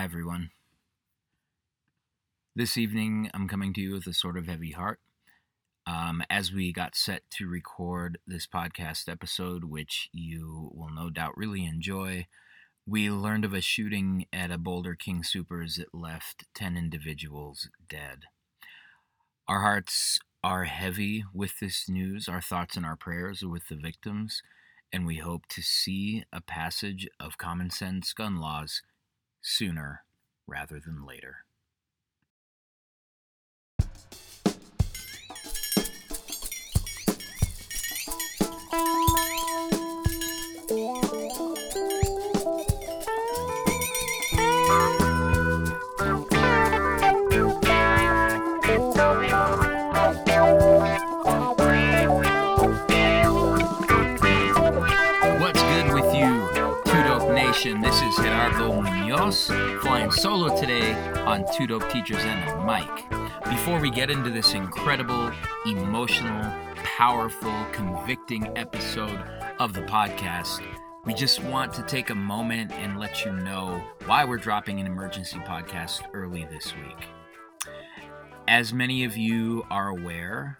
Hi, everyone. This evening, I'm coming to you with a sort of heavy heart. Um, as we got set to record this podcast episode, which you will no doubt really enjoy, we learned of a shooting at a Boulder King Supers that left 10 individuals dead. Our hearts are heavy with this news, our thoughts and our prayers are with the victims, and we hope to see a passage of common sense gun laws sooner rather than later. Gerardo Munoz flying solo today on Two Dope Teachers and a Mic. Before we get into this incredible, emotional, powerful, convicting episode of the podcast, we just want to take a moment and let you know why we're dropping an emergency podcast early this week. As many of you are aware,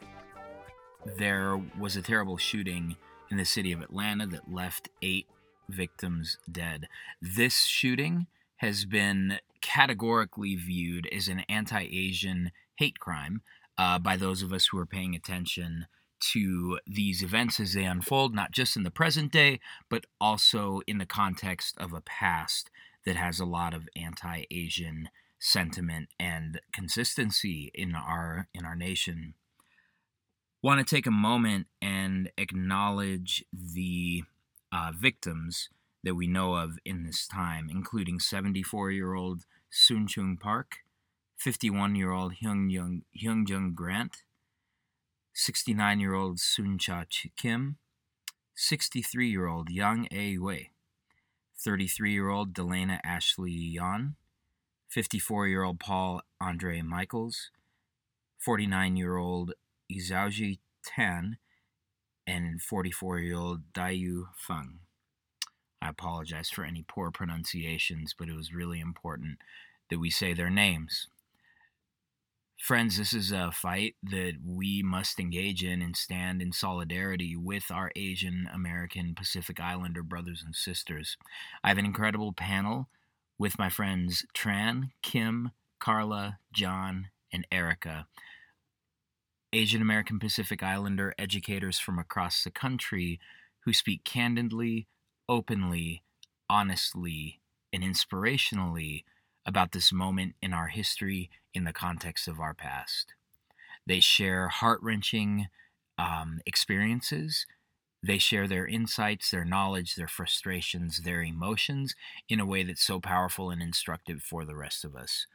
there was a terrible shooting in the city of Atlanta that left eight victims dead. This shooting has been categorically viewed as an anti Asian hate crime uh, by those of us who are paying attention to these events as they unfold, not just in the present day, but also in the context of a past that has a lot of anti Asian sentiment and consistency in our in our nation want to take a moment and acknowledge the uh, victims that we know of in this time, including 74 year old Soon Chung Park, 51 year old Hyun Jung, Grant, 69 year old Soon Cha Kim, 63 year old Yang A Wei, 33 year old Delaina Ashley Yaun, 54 year old Paul Andre Michels, 49 year old Xiaojie Tan, and 44 year old Daoyou Feng. I apologize for any poor pronunciations, but it was really important that we say their names. Friends, this is a fight that we must engage in and stand in solidarity with our Asian American Pacific Islander brothers and sisters. I have an incredible panel with my friends Tran, Kim, Carla, John, and Erica. Asian American Pacific Islander educators from across the country who speak candidly, openly, honestly, and inspirationally about this moment in our history in the context of our past. They share heart wrenching um, experiences. They share their insights, their knowledge, their frustrations, their emotions in a way that's so powerful and instructive for the rest of us.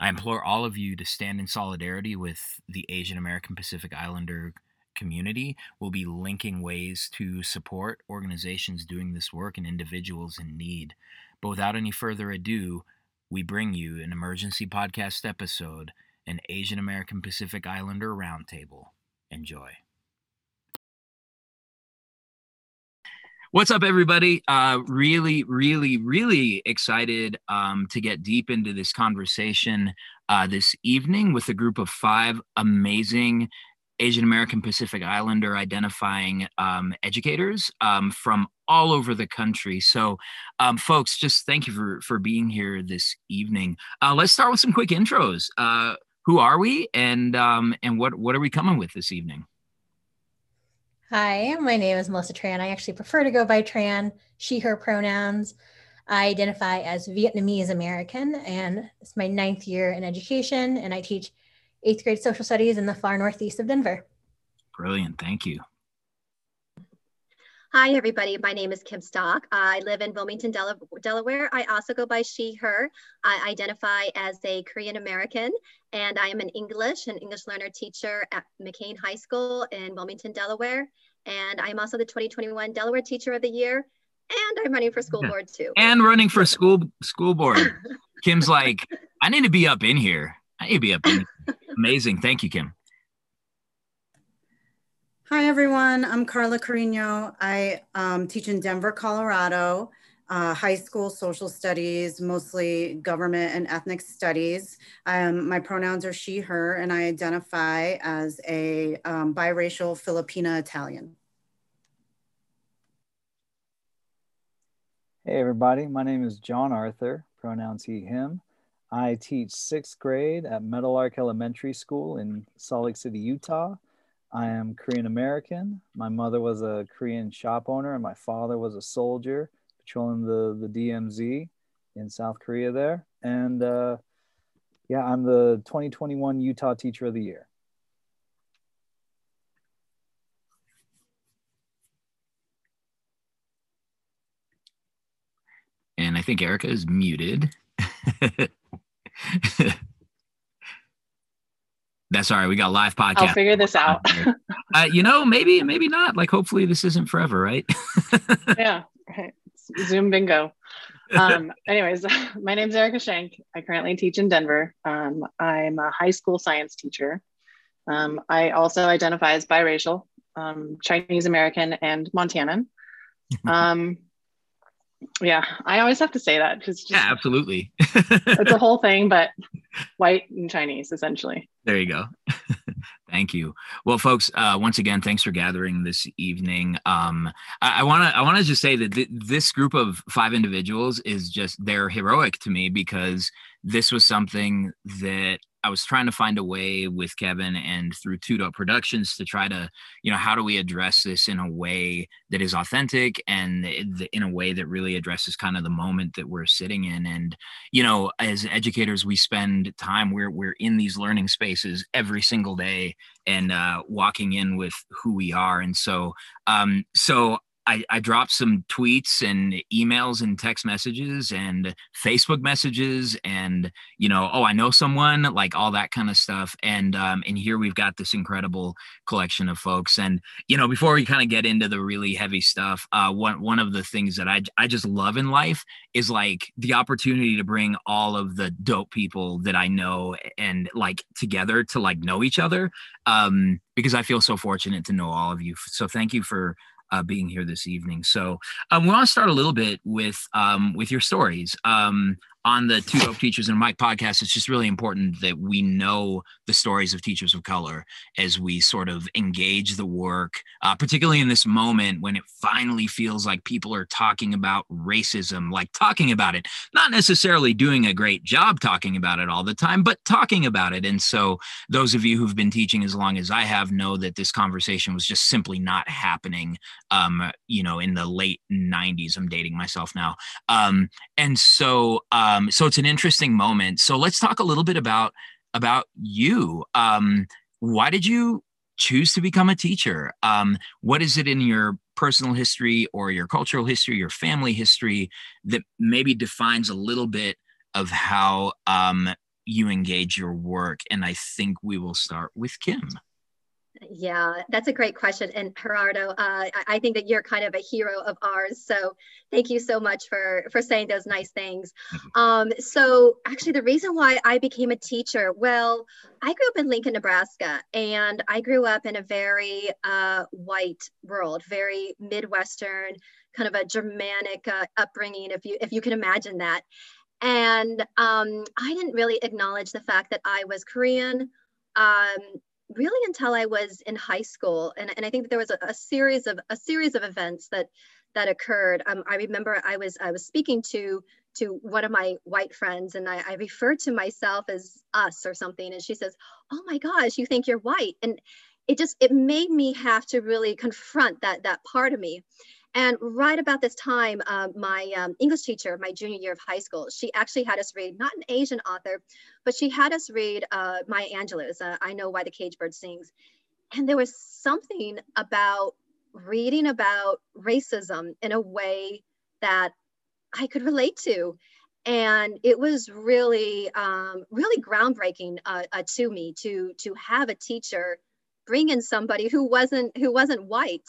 I implore all of you to stand in solidarity with the Asian American Pacific Islander community. We'll be linking ways to support organizations doing this work and individuals in need. But without any further ado, we bring you an emergency podcast episode, an Asian American Pacific Islander Roundtable. Enjoy. What's up, everybody? Uh, really, really, really excited um, to get deep into this conversation uh, this evening with a group of five amazing Asian American Pacific Islander identifying um, educators um, from all over the country. So, um, folks, just thank you for for being here this evening. Uh, let's start with some quick intros. Uh, who are we, and um, and what what are we coming with this evening? Hi, my name is Melissa Tran. I actually prefer to go by Tran, she, her pronouns. I identify as Vietnamese American, and it's my ninth year in education, and I teach eighth grade social studies in the far northeast of Denver. Brilliant. Thank you. Hi, everybody. My name is Kim Stock. I live in Wilmington, Del- Delaware. I also go by she, her. I identify as a Korean American, and I am an English and English learner teacher at McKean High School in Wilmington, Delaware. And I'm also the 2021 Delaware Teacher of the Year, and I'm running for school Yeah. board too. And running for school school board. Kim's like, I need to be up in here. I need to be up in. Here. Amazing. Thank you, Kim. Hi, everyone. I'm Carla Carino. I um, teach in Denver, Colorado. uh, high school social studies, mostly government and ethnic studies. Um, my pronouns are she, her, and I identify as a um, biracial Filipina Italian. Hey everybody, my name is John Arthur, pronouns he, him. I teach sixth grade at Meadowlark Elementary School in Salt Lake City, Utah. I am Korean American. My mother was a Korean shop owner and my father was a soldier patrolling the, the DMZ in South Korea there. And uh, yeah, I'm the 2021 Utah Teacher of the Year. And I think Erica is muted. That's all right. We got live podcast. I'll figure this out. uh, you know, maybe, maybe not. Like, hopefully, this isn't forever, right? yeah. Right. Zoom bingo. Um, anyways, my name is Erica Shank. I currently teach in Denver. Um, I'm a high school science teacher. Um, I also identify as biracial, um, Chinese American, and Montanan. Um, yeah, I always have to say that because yeah, absolutely, it's a whole thing, but white and Chinese essentially. There you go. Thank you. Well, folks, uh, once again, thanks for gathering this evening. Um, I want to I want to just say that th- this group of five individuals is just they're heroic to me because this was something that I was trying to find a way with Kevin and through Tudo Productions to try to, you know, how do we address this in a way that is authentic and in a way that really addresses kind of the moment that we're sitting in. And, you know, as educators, we spend time we're we're in these learning spaces every single day and uh, walking in with who we are. And so, um, so I, I dropped some tweets and emails and text messages and Facebook messages and you know oh I know someone like all that kind of stuff and um, and here we've got this incredible collection of folks and you know before we kind of get into the really heavy stuff uh, one one of the things that I I just love in life is like the opportunity to bring all of the dope people that I know and like together to like know each other um, because I feel so fortunate to know all of you. So thank you for uh, being here this evening. So um, we want to start a little bit with um, with your stories. Um, on the Two Dope Teachers and Mic podcast, it's just really important that we know the stories of teachers of color as we sort of engage the work, uh, particularly in this moment when it finally feels like people are talking about racism, like talking about it, not necessarily doing a great job talking about it all the time, but talking about it. And so, those of you who've been teaching as long as I have know that this conversation was just simply not happening, um, you know, in the late 90s. I'm dating myself now. Um, and so, uh, um, so it's an interesting moment. So let's talk a little bit about about you. Um, why did you choose to become a teacher? Um, what is it in your personal history or your cultural history, your family history that maybe defines a little bit of how um, you engage your work? And I think we will start with Kim. Yeah, that's a great question. And Gerardo, uh, I think that you're kind of a hero of ours. So thank you so much for, for saying those nice things. Um, so actually the reason why I became a teacher, well, I grew up in Lincoln, Nebraska, and I grew up in a very uh, white world, very Midwestern, kind of a Germanic uh, upbringing, if you, if you can imagine that. And um, I didn't really acknowledge the fact that I was Korean. Um, really until I was in high school. And, and I think there was a, a series of a series of events that that occurred. Um, I remember I was I was speaking to to one of my white friends and I, I referred to myself as us or something. And she says, Oh my gosh, you think you're white. And it just it made me have to really confront that that part of me. And right about this time, um, my um, English teacher, my junior year of high school, she actually had us read not an Asian author, but she had us read uh, Maya Angelou's uh, I Know Why the Cage Bird Sings. And there was something about reading about racism in a way that I could relate to. And it was really, um, really groundbreaking uh, uh to me to to have a teacher bring in somebody who wasn't who wasn't white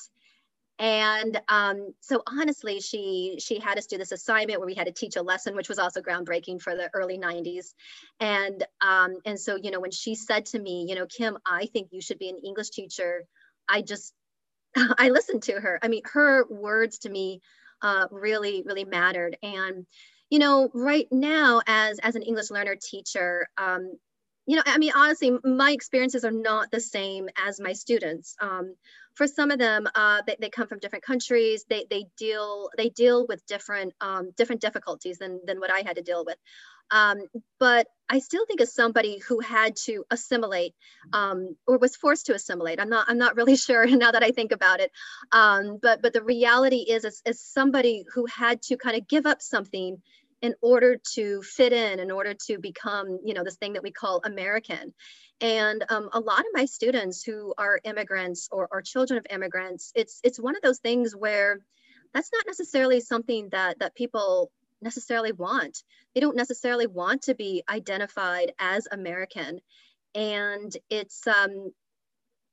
and um, so honestly she she had us do this assignment where we had to teach a lesson which was also groundbreaking for the early 90s and um, and so you know when she said to me you know kim i think you should be an english teacher i just i listened to her i mean her words to me uh, really, really mattered. And, you know, right now as, as an English learner teacher, um, you know, I mean, honestly, my experiences are not the same as my students. Um, for some of them, uh, they, they come from different countries. They, they deal they deal with different um, different difficulties than, than what I had to deal with. Um, but I still think as somebody who had to assimilate um, or was forced to assimilate, I'm not I'm not really sure now that I think about it. Um, but but the reality is, as, as somebody who had to kind of give up something in order to fit in, in order to become, you know, this thing that we call American. And um, a lot of my students who are immigrants or, or children of immigrants, it's it's one of those things where that's not necessarily something that that people necessarily want. They don't necessarily want to be identified as American. And it's um,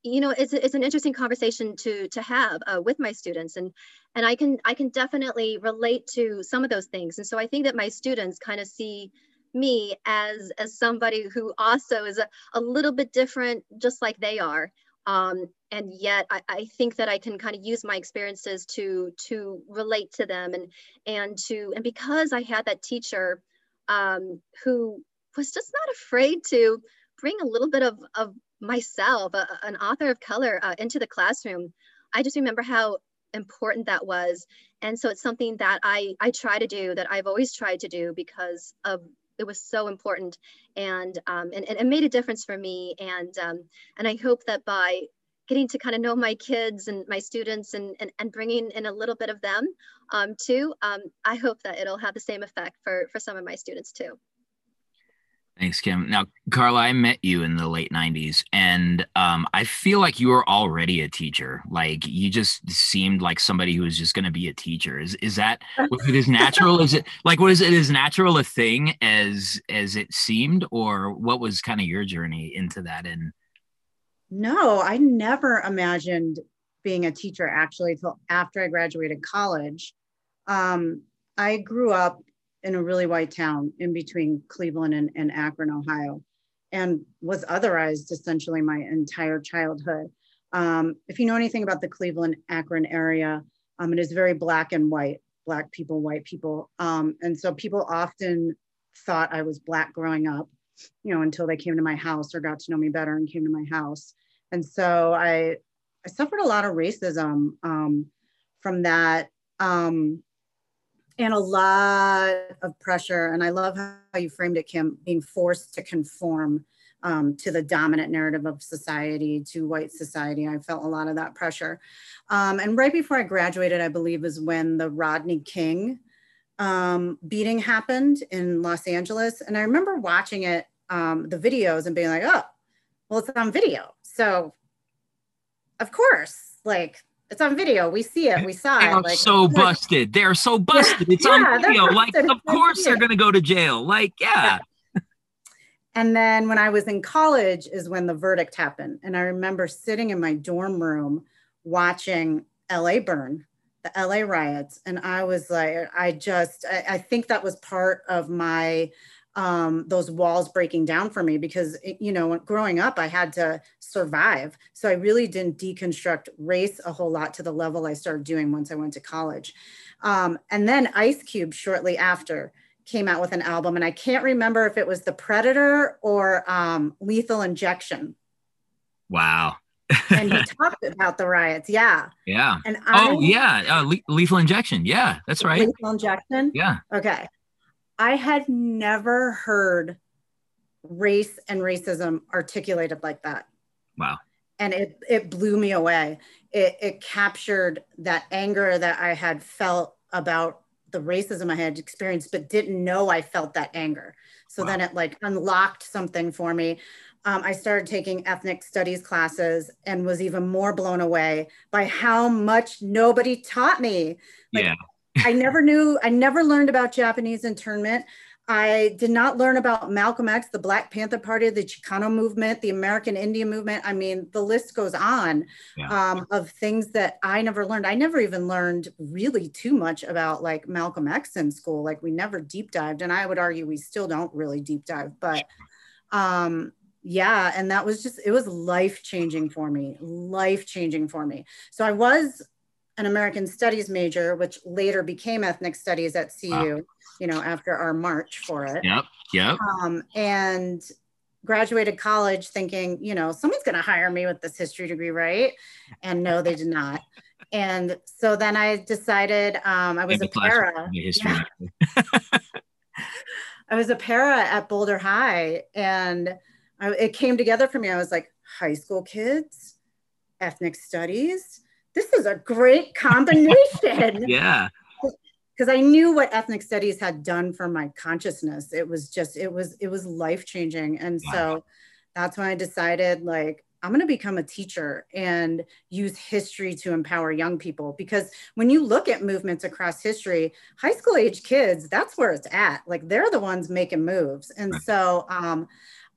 you know it's, it's an interesting conversation to to have uh, with my students and and i can i can definitely relate to some of those things. And so i think that my students kind of see me as as somebody who also is a, a little bit different just like they are. Um, and yet I, I think that i can kind of use my experiences to to relate to them and and to and because i had that teacher um, who was just not afraid to bring a little bit of, of myself, a, an author of color, uh, into the classroom, I just remember how important that was. And so it's something that I, I try to do, that I've always tried to do because of it was so important and, um, and, and it made a difference for me. And, um, and I hope that by getting to kind of know my kids and my students and, and, and bringing in a little bit of them um, too, um, I hope that it'll have the same effect for, for some of my students too. Thanks, Kim. Now, Carla, I met you in the late '90s, and um, I feel like you were already a teacher. Like you just seemed like somebody who was just going to be a teacher. Is is that was it as natural? is it like was it as natural a thing as as it seemed, or what was kind of your journey into that? And no, I never imagined being a teacher actually until after I graduated college. Um, I grew up in a really white town in between Cleveland and, and Akron, Ohio, and was otherized essentially my entire childhood. Um, if you know anything about the Cleveland Akron area, um, it is very black and white, black people, white people. Um, and so people often thought I was black growing up, you know, until they came to my house or got to know me better and came to my house. And so I, I suffered a lot of racism um, from that. Um, and a lot of pressure. And I love how you framed it, Kim, being forced to conform um, to the dominant narrative of society, to white society. I felt a lot of that pressure. Um, and right before I graduated, I believe is when the Rodney King um, beating happened in Los Angeles. And I remember watching it, um, the videos, and being like, oh, well, it's on video. So, of course, like it's on video. We see it. We saw they it. Are like, so busted. They're so busted. It's yeah, on video. Like, of course they're gonna go to jail. Like, yeah. yeah. And then when I was in college is when the verdict happened. And I remember sitting in my dorm room watching LA burn, the LA riots. And I was like, I just, I, I think that was part of my um, those walls breaking down for me because it, you know growing up i had to survive. So i really didn't deconstruct race a whole lot to the level i started doing once i went to college. Um, and then ice cube shortly after came out with an album and i can't remember if it was the predator or um, lethal injection. Wow. And he talked about the riots yeah. Yeah. And I, oh yeah. Uh, le- lethal injection. Yeah that's right. Lethal injection? Yeah. Okay I had never heard race and racism articulated like that. Wow. And it, it blew me away. It, it captured that anger that I had felt about the racism I had experienced, but didn't know I felt that anger. So wow. then it like unlocked something for me. Um, I started taking ethnic studies classes and was even more blown away by how much nobody taught me. Like, yeah. I never knew, I never learned about Japanese internment. I did not learn about Malcolm X, the Black Panther Party, the Chicano movement, the American Indian movement. I mean, the list goes on yeah. um, of things that I never learned. I never even learned really too much about like Malcolm X in school. Like we never deep dived, and I would argue we still don't really deep dive. But um, yeah, and that was just it was life changing for me, life changing for me. So I was an American Studies major, which later became ethnic studies at CU, wow. you know, after our march for it. Yep. Yep. Um, and graduated college thinking, you know, someone's going to hire me with this history degree, right? And no, they did not. And so then I decided um, I was a para. History. Yeah. I was a para at Boulder High, and I, it came together for me. I was like, high school kids, ethnic studies. This is a great combination. yeah because I knew what ethnic studies had done for my consciousness. It was just, it was, it was life changing. And wow. so that's when I decided like, I'm going to become a teacher and use history to empower young people. Because when you look at movements across history, high school age kids, that's where it's at. Like they're the ones making moves. And right. so um,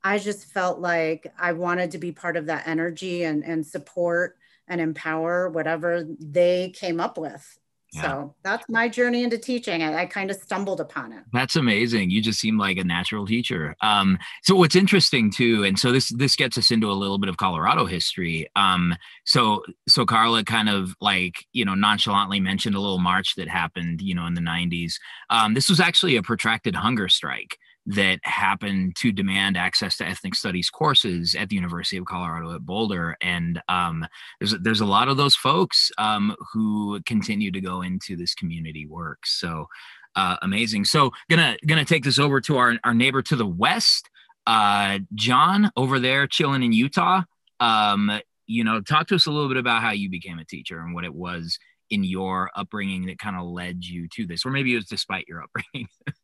I just felt like I wanted to be part of that energy and, and support and empower whatever they came up with. Yeah. So that's my journey into teaching. I, I, kind of stumbled upon it. That's amazing. You just seem like a natural teacher. Um, so what's interesting too, and so this this gets us into a little bit of Colorado history. Um, so so Carla kind of like you know nonchalantly mentioned a little march that happened you know in the 90s. Um, this was actually a protracted hunger strike that happened to demand access to ethnic studies courses at the University of Colorado at Boulder. And um, there's there's a lot of those folks um, who continue to go into this community work. So uh, amazing. So gonna gonna take this over to our our neighbor to the west, uh, John over there chilling in Utah. Um, you know, talk to us a little bit about how you became a teacher and what it was in your upbringing that kind of led you to this, or maybe it was despite your upbringing.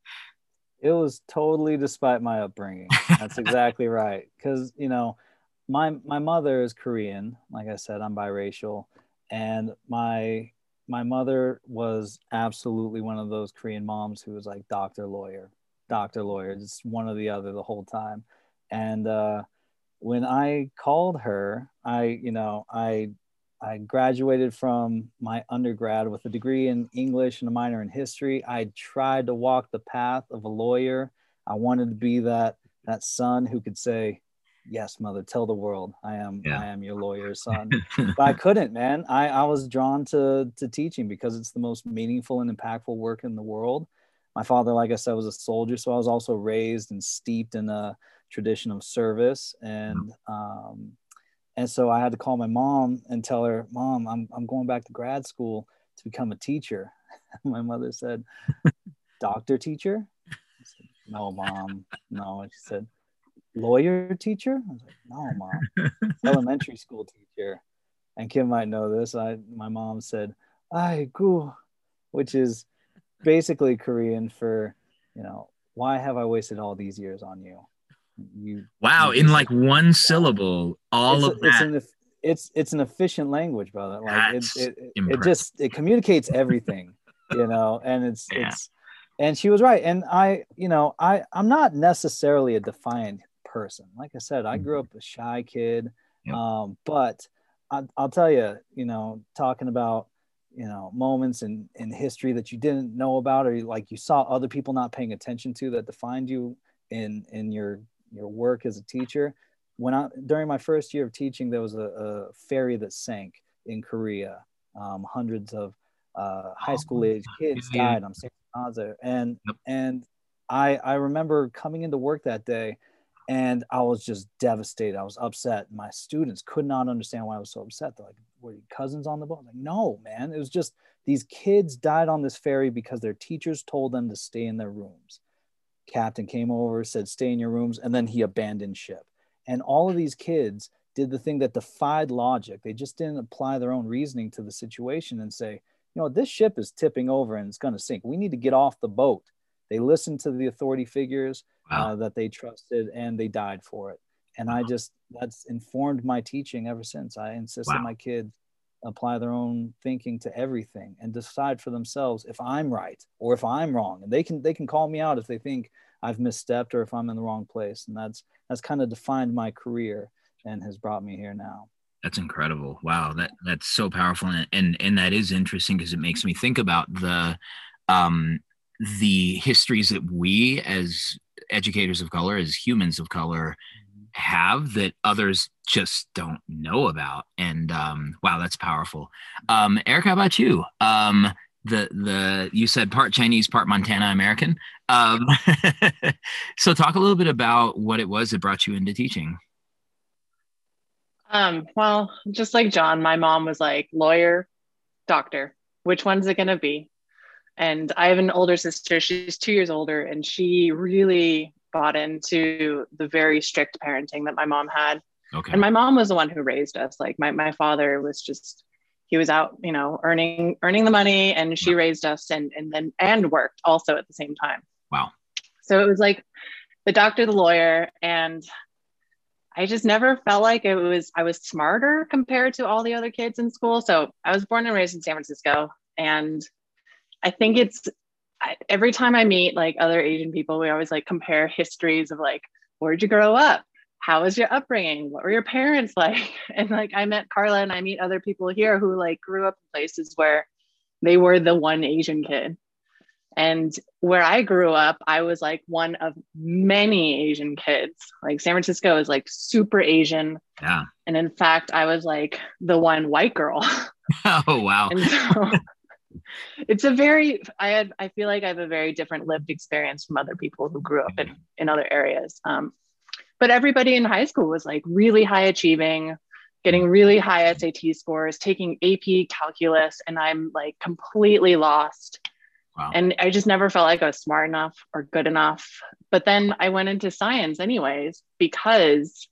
it was totally despite my upbringing. That's exactly right. Because you know, my my mother is Korean. Like I said, I'm biracial, and my my mother was absolutely one of those Korean moms who was like doctor, lawyer, doctor, lawyer, just one or the other the whole time. And uh, when I called her, I you know I I graduated from my undergrad with a degree in English and a minor in history. I tried to walk the path of a lawyer. I wanted to be that that son who could say, "Yes, mother, tell the world I am yeah. I am your lawyer's son." but I couldn't, man. I I was drawn to to teaching because it's the most meaningful and impactful work in the world. My father, like I said, was a soldier, so I was also raised and steeped in a tradition of service and um, and so I had to call my mom and tell her, Mom, I'm, I'm going back to grad school to become a teacher. my mother said, Doctor teacher? Said, no, mom. No. she said, Lawyer teacher? I was like, No, mom. Elementary school teacher. And Kim might know this. I my mom said, I gu, which is basically Korean for, you know, why have I wasted all these years on you? You wow you in like one syllable all of a, that it's an, it's it's an efficient language brother like it, it, it, just it communicates everything you know and it's yeah. it's and she was right and i you know i i'm not necessarily a defiant person like i said i grew mm-hmm. up a shy kid yep. um but I, i'll tell you you know talking about you know moments in in history that you didn't know about or like you saw other people not paying attention to that defined you in in your your work as a teacher. When I during my first year of teaching, there was a, a ferry that sank in Korea. Um, hundreds of uh, high school age kids died I'm saying and and I I remember coming into work that day, and I was just devastated. I was upset. My students could not understand why I was so upset. They're like, "Were your cousins on the boat?" I'm like, no, man. It was just these kids died on this ferry because their teachers told them to stay in their rooms captain came over, said, stay in your rooms, and then he abandoned ship. And all of these kids did the thing that defied logic. They just didn't apply their own reasoning to the situation and say, you know, this ship is tipping over and it's going to sink. We need to get off the boat. They listened to the authority figures wow. uh, that they trusted and they died for it. And I just, that's informed my teaching ever since. I insist wow. my kids apply their own thinking to everything and decide for themselves if I'm right or if I'm wrong. And they can they can call me out if they think I've misstepped or if I'm in the wrong place. And that's that's kind of defined my career and has brought me here now. That's incredible. Wow, that that's so powerful and and, and that is interesting because it makes me think about the um the histories that we as educators of color as humans of color have that others just don't know about. And um, wow, that's powerful. Um, Eric, how about you? Um, the the you said part Chinese, part Montana American. Um, so talk a little bit about what it was that brought you into teaching. Um, well, just like John, my mom was like lawyer, doctor. Which one's it gonna be? And I have an older sister. She's two years older, and she really bought into the very strict parenting that my mom had. Okay. And my mom was the one who raised us. Like my my father was just he was out, you know, earning earning the money, and she raised us, and and then and worked also at the same time. Wow. So it was like the doctor, the lawyer, and I just never felt like it was I was smarter compared to all the other kids in school. So I was born and raised in San Francisco, and I think it's I, every time I meet like other Asian people, we always like compare histories of like where'd you grow up, how was your upbringing, what were your parents like, and like I met Carla and I meet other people here who like grew up in places where they were the one Asian kid and where I grew up, I was like one of many Asian kids. Like San Francisco is like super Asian. Yeah. And in fact, I was like the one white girl. oh wow. and so it's a very I had I feel like I have a very different lived experience from other people who grew up in in other areas. Um, but everybody in high school was like really high achieving, getting really high SAT scores, taking AP calculus, and I'm like completely lost Wow. and I just never felt like I was smart enough or good enough. But then I went into science anyways, because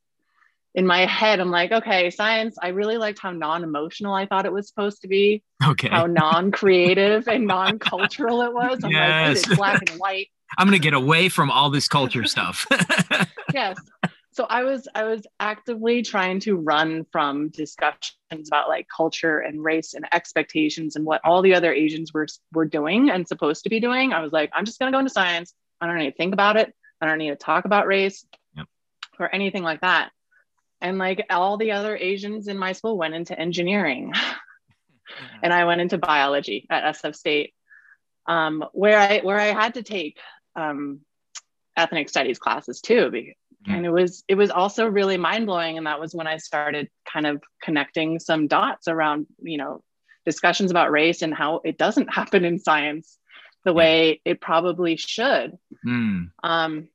in my head, I'm like, okay, science, I really liked how non emotional I thought it was supposed to be, Okay. how non creative and non cultural it was. I'm like, Yes. it's black and white. I'm gonna get away from all this culture stuff. yes so i was i was actively trying to run from discussions about like culture and race and expectations and what all the other asians were were doing and supposed to be doing i was like i'm just going to go into science i don't need to think about it i don't need to talk about race Yep. or anything like that and like all the other asians in my school went into engineering and I went into biology at SF State, um, where I where I had to take um, ethnic studies classes too, be- Mm. and it was it was also really mind blowing, and that was when I started kind of connecting some dots around you know discussions about race and how it doesn't happen in science the way it probably should. Hmm. Um,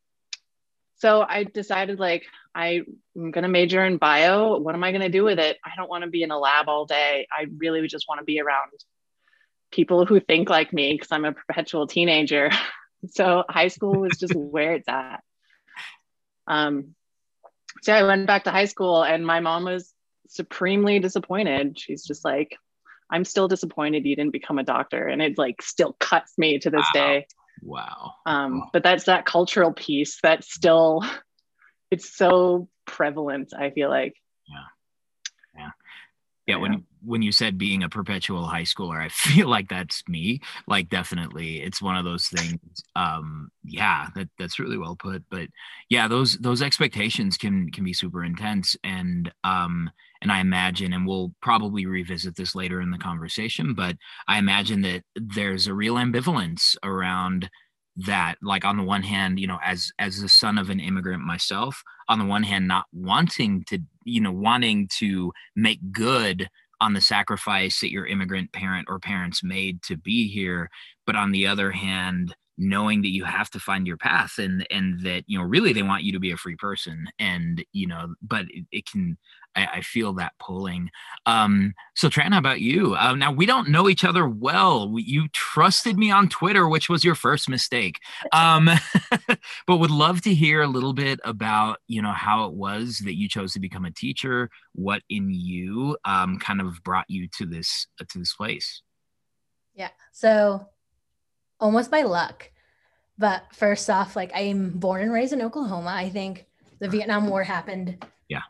so I decided like I'm gonna major in bio. What am I gonna do with it? I don't want to be in a lab all day. I really just want to be around people who think like me because I'm a perpetual teenager. so high school was just where it's at. Um, so I went back to high school and my mom was supremely disappointed. She's just like, I'm still disappointed you didn't become a doctor. And it like still cuts me to this Wow. day Wow. um, Wow. but that's that cultural piece that still it's so prevalent i feel like Yeah, when Yeah. when you said being a perpetual high schooler, I feel like that's me. Like definitely, it's one of those things. Um, yeah, that that's really well put. But yeah, those those expectations can can be super intense, and um, and I imagine, and we'll probably revisit this later in the conversation, but I imagine that there's a real ambivalence around that like on the one hand you know as as the son of an immigrant myself on the one hand not wanting to you know wanting to make good on the sacrifice that your immigrant parent or parents made to be here but on the other hand knowing that you have to find your path and and that you know really they want you to be a free person and you know but it, it can I, I feel that pulling. Um so Tran, how about you? Uh, now we don't know each other well. We- you trusted me on twitter which was your first mistake. Um but would love to hear a little bit about you know how it was that you chose to become a teacher what in you um kind of brought you to this uh, to this place. Yeah. So almost by luck. But first off, like I'm born and raised in Oklahoma. I think the Vietnam War happened. Yeah.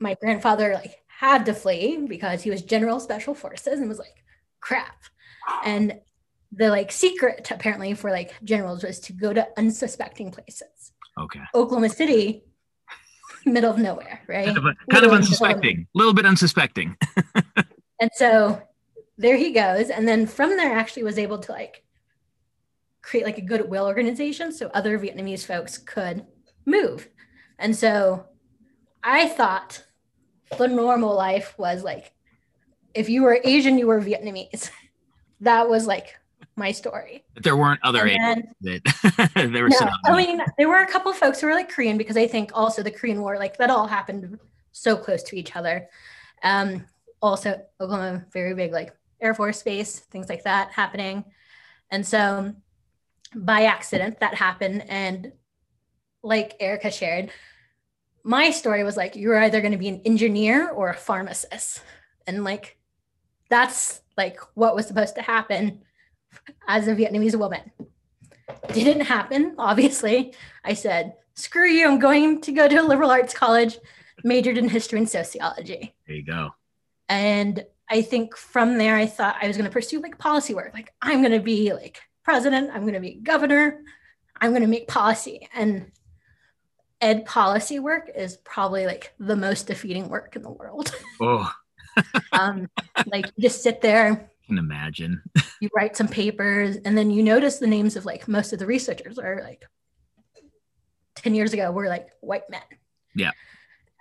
My grandfather like had to flee because he was general special forces and was like, crap. And the like secret apparently for like generals was to go to unsuspecting places. okay Oklahoma City, middle of nowhere, right? kind of, kind of unsuspecting a little bit unsuspecting And so there he goes. And then from there, actually was able to like create like a goodwill organization so other Vietnamese folks could move. And so I thought the normal life was like if you were Asian, you were Vietnamese. That was like my story. But there weren't other Asians that they were No. I mean, there were a couple of folks who were like Korean because I think also the Korean War, like that all happened so close to each other. Um, also, Oklahoma, very big, like Air Force Base, things like that happening. And so by accident, that happened. And like Erica shared, my story was like, you're either going to be an engineer or a pharmacist. And like, that's like what was supposed to happen as a Vietnamese woman didn't happen, obviously. I said, screw you, I'm going to go to a liberal arts college, majored in history and sociology. there you go. And I think from there, I thought I was going to pursue like policy work. Like, I'm going to be like president, I'm going to be governor, I'm going to make policy. And ed policy work is probably like the most defeating work in the world. Oh, um, like, you just sit there, I can imagine. you write some papers and then you notice the names of like most of the researchers are like 10 years ago were like white men Yeah.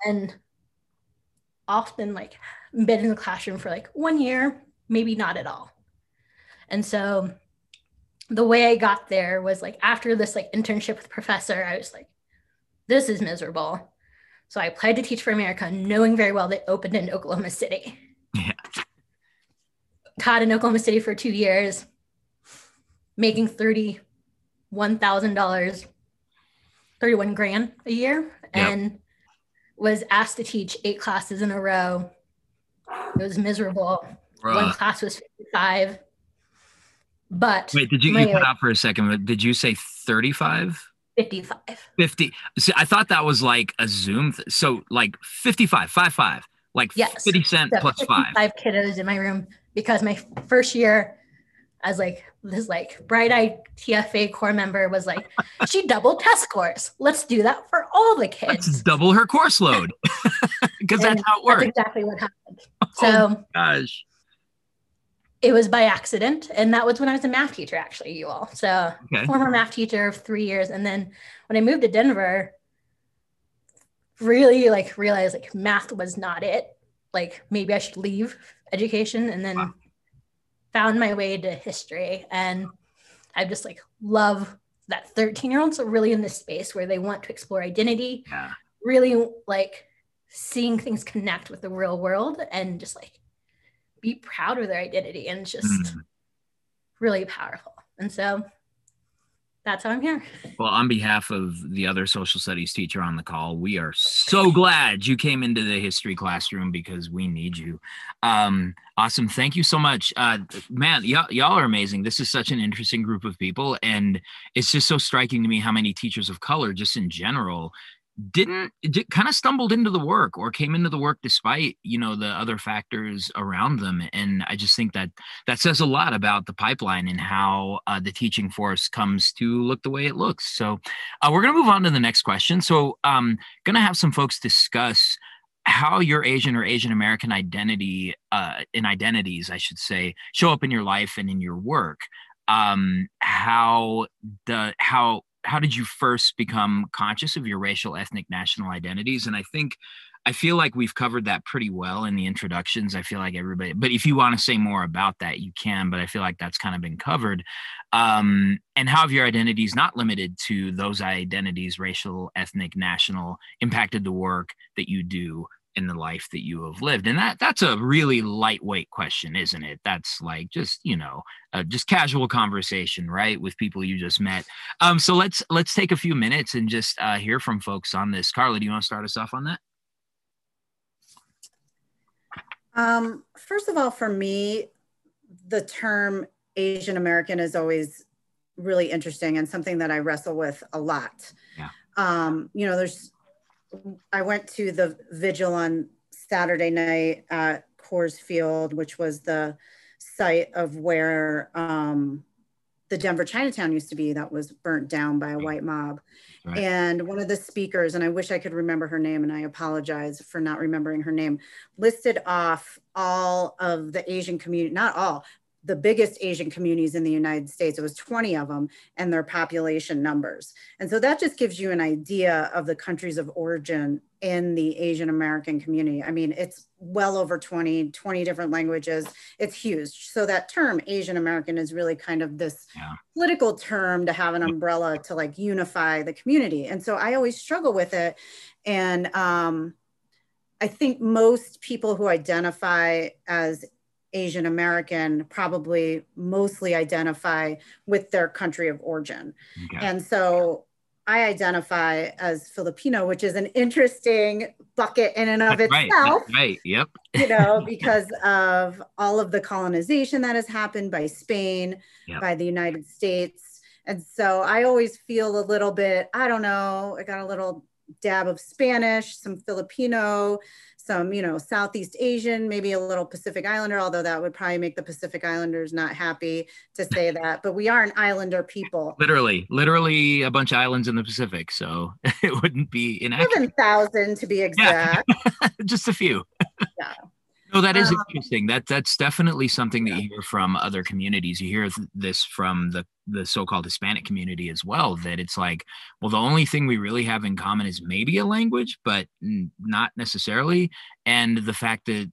and often like been in the classroom for like one year maybe not at all and so the way i got there was like after this like internship with professor i was like this is miserable so i applied to teach for america knowing very well they opened in oklahoma city Yeah. taught in Oklahoma City for two years, making $31,000, 31 grand a year, and was asked to teach eight classes in a row. It was miserable. One class was 55. But Wait, did you, you cut out for a second? but Did you say 35? 55. 50. See, I thought that was like a Zoom. Th- so like 55, 5 5, like Yes. 50 cent So plus five. 55 kiddos in my room because my first year as like this like bright-eyed TFA corps member was like, she doubled test scores. Let's do that for all the kids. Let's double her course load because that's how it works. That's exactly what happened. oh So gosh. It was by accident. And that was when I was a math teacher, actually, you all. So Okay. former math teacher of three years. And then when I moved to Denver, really like realized like math was not it. Like maybe I should leave education and then Wow. found my way to history. And I just like love that 13 year olds are really in this space where they want to explore identity, Yeah. really like seeing things connect with the real world and just like be proud of their identity and just Mm. really powerful. And so that's how I'm here. Well, on behalf of the other social studies teacher on the call, we are so glad you came into the history classroom because we need you. Um, awesome. Thank you so much. Uh, man, y'all, y'all are amazing. This is such an interesting group of people. And it's just so striking to me how many teachers of color, just in general, didn't did, kind of stumbled into the work or came into the work despite you know the other factors around them. And i just think that that says a lot about the pipeline and how uh, the teaching force comes to look the way it looks. So uh, we're going to move on to the next question. So um going to have some folks discuss how your asian or asian american identity uh in identities i should say show up in your life and in your work. Um how the how how did you first become conscious of your racial ethnic national identities? And i think i feel like we've covered that pretty well in the introductions. I feel like everybody but if you want to say more about that you can but i feel like that's kind of been covered. Um, and how have your identities not limited to those identities racial ethnic national impacted the work that you do in the life that you have lived and that that's a really lightweight question isn't it that's like just you know uh, just casual conversation right with people you just met um so let's let's take a few minutes and just uh hear from folks on this carla do you want to start us off on that Um, first of all, for me, the term Asian American is always really interesting and something that I wrestle with a lot. Yeah. Um, you know, there's, I went to the vigil on Saturday night at Coors Field, which was the site of where um, the Denver Chinatown used to be that was burnt down by a white mob. Right. And one of the speakers, and I wish I could remember her name, and I apologize for not remembering her name, listed off all of the Asian community, not all, the biggest Asian communities in the United States. It was 20 of them and their population numbers. And so that just gives you an idea of the countries of origin in the Asian American community. I mean, it's well over 20, 20 different languages. It's huge. So that term Asian American is really kind of this yeah. political term to have an umbrella to like unify the community. And so I always struggle with it. And um, I think most people who identify as Asian American probably mostly identify with their country of origin. Okay. And so I identify as Filipino, which is an interesting bucket in and of That's itself. Right. right. Yep. you know, because of all of the colonization that has happened by Spain, yep. by the United States. And so I always feel a little bit, I don't know, I got a little dab of Spanish, some Filipino, some, you know, Southeast Asian, maybe a little Pacific Islander, although that would probably make the Pacific Islanders not happy to say that. But we are an islander people. Literally, literally a bunch of islands in the Pacific. So it wouldn't be inaccurate. Seven thousand to be exact. Yeah. Just a few. yeah. No, that is um, interesting. That that's definitely something that you hear from other communities. You hear th- this from the the so-called Hispanic community as well. That it's like, well, the only thing we really have in common is maybe a language, but n- not necessarily. And the fact that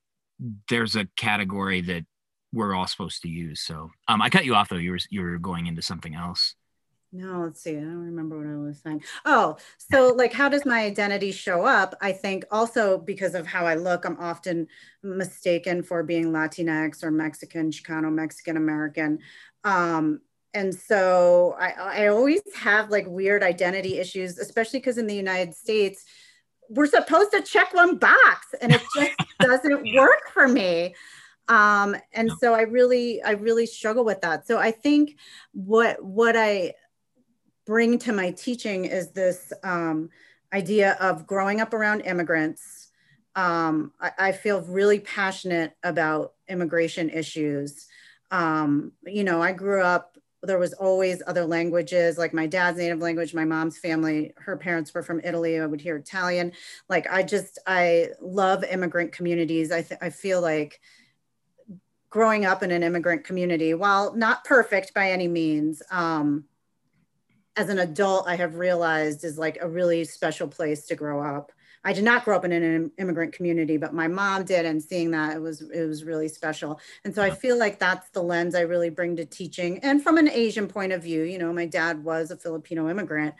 there's a category that we're all supposed to use. So, um, I cut you off though. You were you were going into something else. No, let's see. I don't remember what I was saying. Oh, so like, how does my identity show up? I think also because of how I look, I'm often mistaken for being Latinx or Mexican, Chicano, Mexican American. Um, and so I, I always have like weird identity issues, especially because in the United States, we're supposed to check one box and it just doesn't work for me um, and so i really i really struggle with that so i think what what i bring to my teaching is this um, idea of growing up around immigrants. Um, I, I, feel really passionate about immigration issues. Um, you know, I grew up, there was always other languages, like my dad's native language, my mom's family, her parents were from Italy. I would hear Italian. Like, I just, I love immigrant communities. I, I feel like growing up in an immigrant community, while not perfect by any means, um, as an adult, I have realized is like a really special place to grow up. I did not grow up in an immigrant community, but my mom did, and seeing that it was it was really special. And so I feel like that's the lens I really bring to teaching, and from an Asian point of view, you know, my dad was a Filipino immigrant,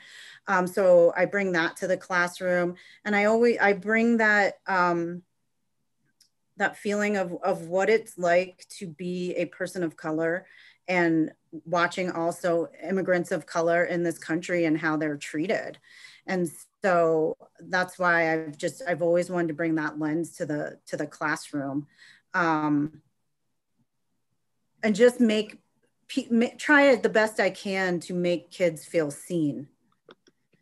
um, so I bring that to the classroom, and I always I bring that um, that feeling of of what it's like to be a person of color and watching also immigrants of color in this country and how they're treated. And so that's why i've just i've always wanted to bring that lens to the to the classroom. Um, and just make try it the best i can to make kids feel seen.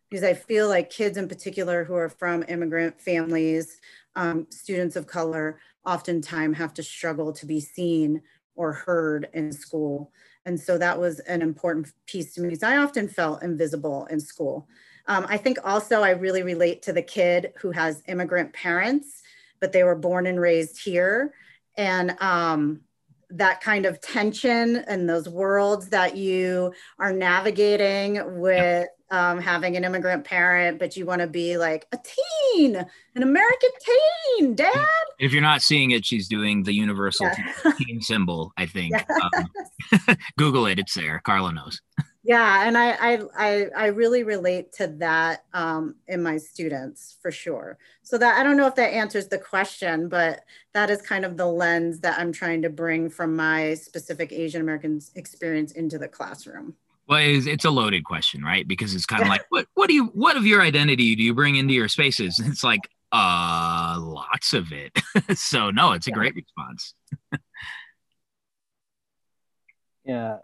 Because i feel like kids in particular who are from immigrant families um, students of color oftentimes have to struggle to be seen or heard in school. And so that was an important piece to me because I often felt invisible in school. Um, I think also I really relate to the kid who has immigrant parents, but they were born and raised here. And um, that kind of tension and those worlds that you are navigating with um, having an immigrant parent, but you want to be like a teen, an American teen, dad. If you're not seeing it, she's doing the universal yeah. teen symbol, I think. Um, Google it, it's there. Carla knows. Yeah, and I, I I I really relate to that um, in my students for sure. So that I don't know if that answers the question, but that is kind of the lens that I'm trying to bring from my specific Asian American experience into the classroom. Well, it's, it's a loaded question, right? Because it's kind of like, what what do you what of your identity do you bring into your spaces? It's like, uh, lots of it. so no, it's a yeah. great response. yeah,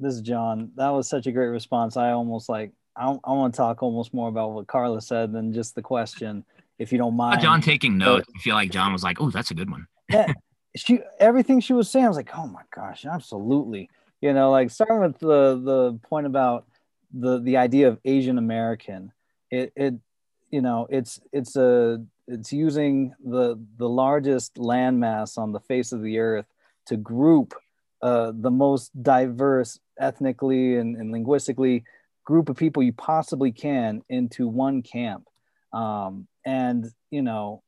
this is John. That was such a great response. I almost like I, I want to talk almost more about what Carla said than just the question, if you don't mind. John taking notes. I feel like John was like, "Oh, that's a good one." yeah, she everything she was saying, I was like, "Oh my gosh, absolutely." you know like starting with the the point about the the idea of asian american it it you know it's it's a it's using the the largest landmass on the face of the earth to group uh, the most diverse ethnically and, and linguistically group of people you possibly can into one camp. Um, and you know,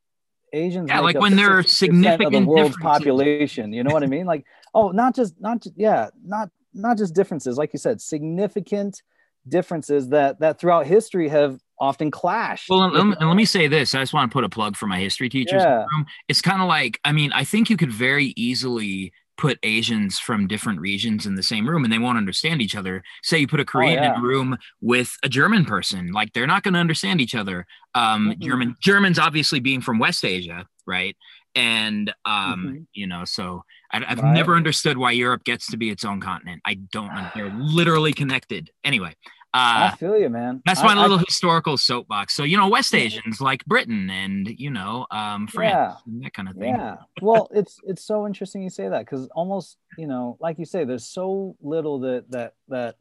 Asians yeah, like when there are significant of the world's population. You know what I mean? Like, oh, not just not just, yeah, not not just differences, like you said, significant differences that that throughout history have often clashed. Well, and, and let me say this: I just want to put a plug for my history teachers. Yeah. It's kind of like, I mean, I think you could very easily put Asians from different regions in the same room and they won't understand each other. Say you put a Korean oh, yeah. in a room with a German person, like they're not going to understand each other. Um, mm-hmm. German Germans obviously being from West Asia, right? And um, mm-hmm. you know, so I, have right. never understood why Europe gets to be its own continent. I don't. They're literally connected. Anyway, uh, I feel you, man. That's my I, little I, historical soapbox. So you know, West Asians like Britain and you know, um, France, yeah, that kind of thing. Yeah. well, it's it's so interesting you say that because almost you know, like you say, there's so little that that that,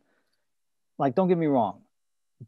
like, don't get me wrong,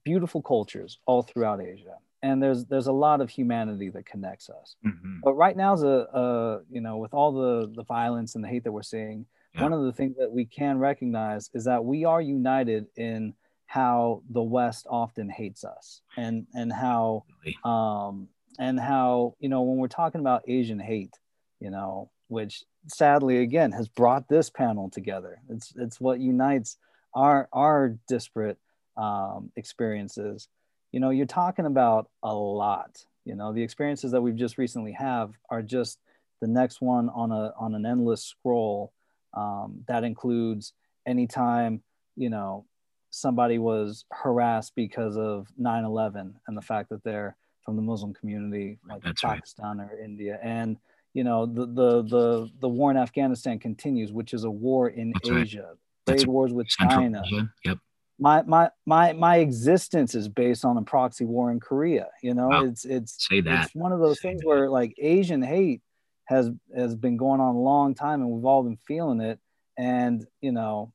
beautiful cultures all throughout Asia, and there's there's a lot of humanity that connects us. Mm-hmm. But right now, is a, a you know, with all the the violence and the hate that we're seeing, yeah. one of the things that we can recognize is that we are united in how the West often hates us and and how um and how you know when we're talking about Asian hate, you know, which sadly again has brought this panel together. It's it's what unites our our disparate um, experiences. You know, you're talking about a lot. You know, the experiences that we've just recently have are just the next one on a on an endless scroll um, that includes anytime you know somebody was harassed because of 9-11 and the fact that they're from the muslim community like That's pakistan right. or india and you know the, the the the war in afghanistan continues which is a war in That's asia right. trade wars with Central china Asia. yep my my my my existence is based on a proxy war in korea you know wow. it's it's Say that. it's one of those Say things that. where like asian hate has has been going on a long time and we've all been feeling it and you know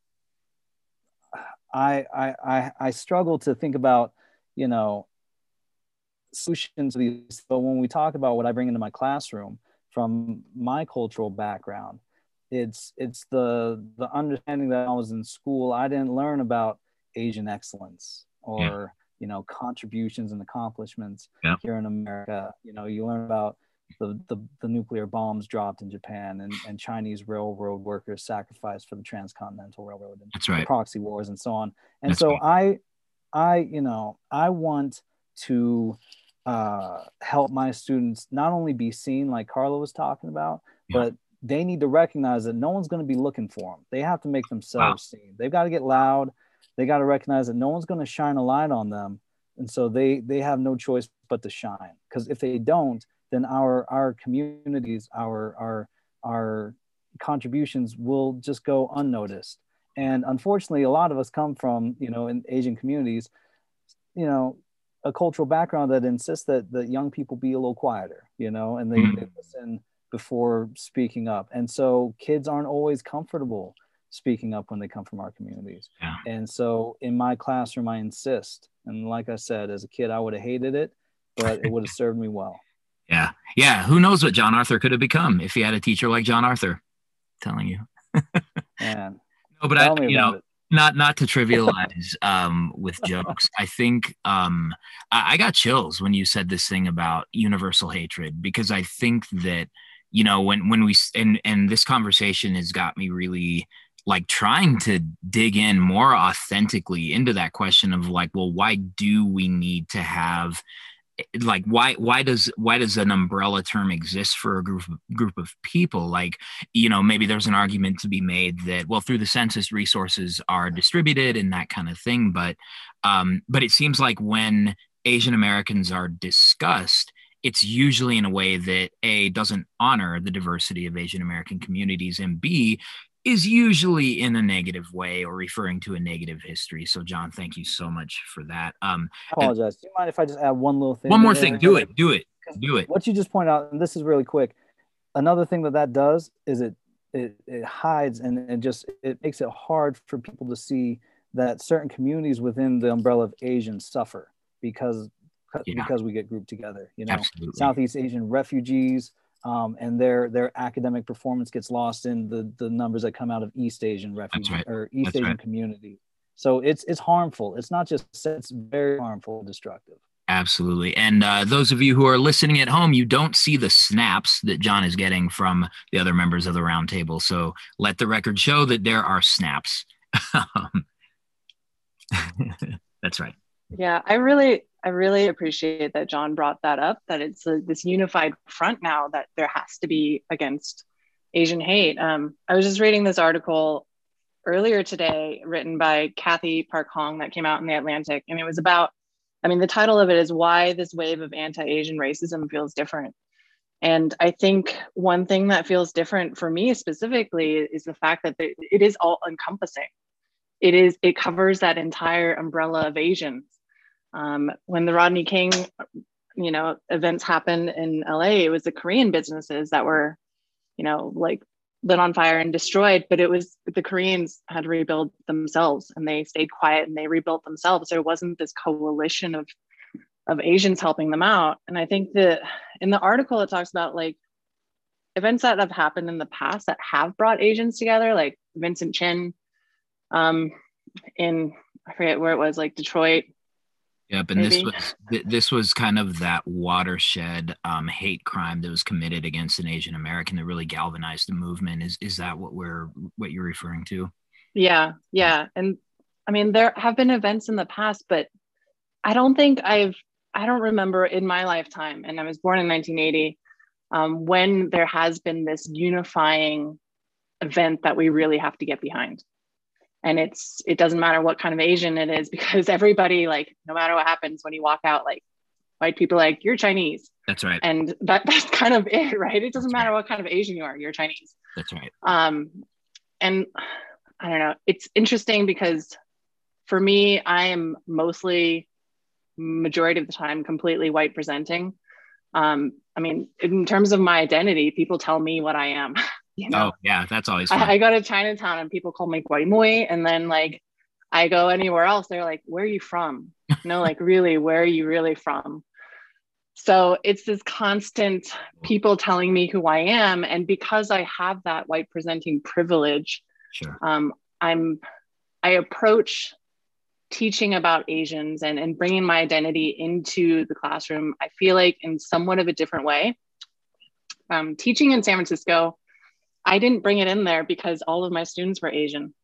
I, I, I, struggle to think about, you know, solutions to these. But when we talk about what I bring into my classroom from my cultural background, it's it's the the understanding that I was in school. I didn't learn about Asian excellence or yeah. you know contributions and accomplishments yeah. here in America. You know, you learn about the, the, the nuclear bombs dropped in Japan and, and Chinese railroad workers sacrificed for the transcontinental railroad and That's right. proxy wars and so on. And That's so right. I, I, you know, I want to uh, help my students not only be seen like Carla was talking about, yeah. but they need to recognize that no one's going to be looking for them. They have to make themselves wow. seen. They've got to get loud. They got to recognize that no one's going to shine a light on them. And so they, they have no choice but to shine. Because if they don't, then our our communities, our our our contributions will just go unnoticed. And unfortunately, a lot of us come from you know in Asian communities, you know, a cultural background that insists that that young people be a little quieter, you know, and they, mm-hmm. they listen before speaking up. And so kids aren't always comfortable speaking up when they come from our communities. Yeah. And so in my classroom, I insist. And like I said, as a kid, I would have hated it, but it would have served me well. Yeah. Yeah. Who knows what John Arthur could have become if he had a teacher like John Arthur I'm telling you. Man. No, but I, you know, it. not not to trivialize um, with jokes. I think um, I, I got chills when you said this thing about universal hatred because I think that you know when when we and and this conversation has got me really like trying to dig in more authentically into that question of like well why do we need to have like why why does why does an umbrella term exist for a group group of people? Like you know maybe there's an argument to be made that well through the census resources are distributed and that kind of thing but um but it seems like when asian americans are discussed it's usually in a way that a doesn't honor the diversity of asian american communities and b is usually in a negative way or referring to a negative history. So, John, thank you so much for that. Um, I apologize. Do you mind if I just add one little thing? One more thing. Do it. Do it. Do it. What you just pointed out, and this is really quick. Another thing that that does is it it, it hides and it just it makes it hard for people to see that certain communities within the umbrella of Asian suffer because yeah. because we get grouped together. You know, Absolutely. Southeast Asian refugees um, and their their academic performance gets lost in the the numbers that come out of East Asian refugee right. or East That's Asian right. community. So it's it's harmful. It's not just it's very harmful, and destructive. Absolutely. And uh, those of you who are listening at home, you don't see the snaps that John is getting from the other members of the roundtable. So let the record show that there are snaps. Um, That's right. Yeah, I really, I really appreciate that John brought that up. That it's a, this unified front now that there has to be against Asian hate. Um, I was just reading this article earlier today, written by Cathy Park Hong, that came out in the Atlantic, and it was about. I mean, the title of it is "Why This Wave of Anti-Asian Racism Feels Different." And I think one thing that feels different for me specifically is the fact that it is all encompassing. It is it covers that entire umbrella of Asians. Um, when the Rodney King, you know, events happened in LA, it was the Korean businesses that were, you know, like lit on fire and destroyed. But it was the Koreans had to rebuild themselves, and they stayed quiet and they rebuilt themselves. There wasn't this coalition of of Asians helping them out. And I think that in the article it talks about like events that have happened in the past that have brought Asians together, like Vincent Chin um, in I forget where it was, like Detroit. Yep, and this was th- this was kind of that watershed um, hate crime that was committed against an Asian American that really galvanized the movement. Is is that what we're what you're referring to? Yeah, yeah. And I mean, there have been events in the past, but I don't think I've, I don't remember in my lifetime, and I was born in 1980, um, when there has been this unifying event that we really have to get behind. And it's, it doesn't matter what kind of Asian it is because everybody, like, no matter what happens when you walk out, like, white people, are like, you're Chinese. That's right. And that, that's kind of it, right? It doesn't That's matter right. what kind of Asian you are, you're Chinese That's right. um and i don't know it's interesting because for me i am mostly majority of the time completely white presenting um i mean in terms of my identity people tell me what i am you know Oh yeah, that's always fun. I, I go to chinatown and people call me guaimoy and then like i go anywhere else they're like where are you from no like really where are you really from so it's this constant people telling me who i am and because i have that white presenting privilege sure. um, i'm i approach teaching about asians and, and bringing my identity into the classroom i feel like in somewhat of a different way um, teaching in san francisco i didn't bring it in there because all of my students were asian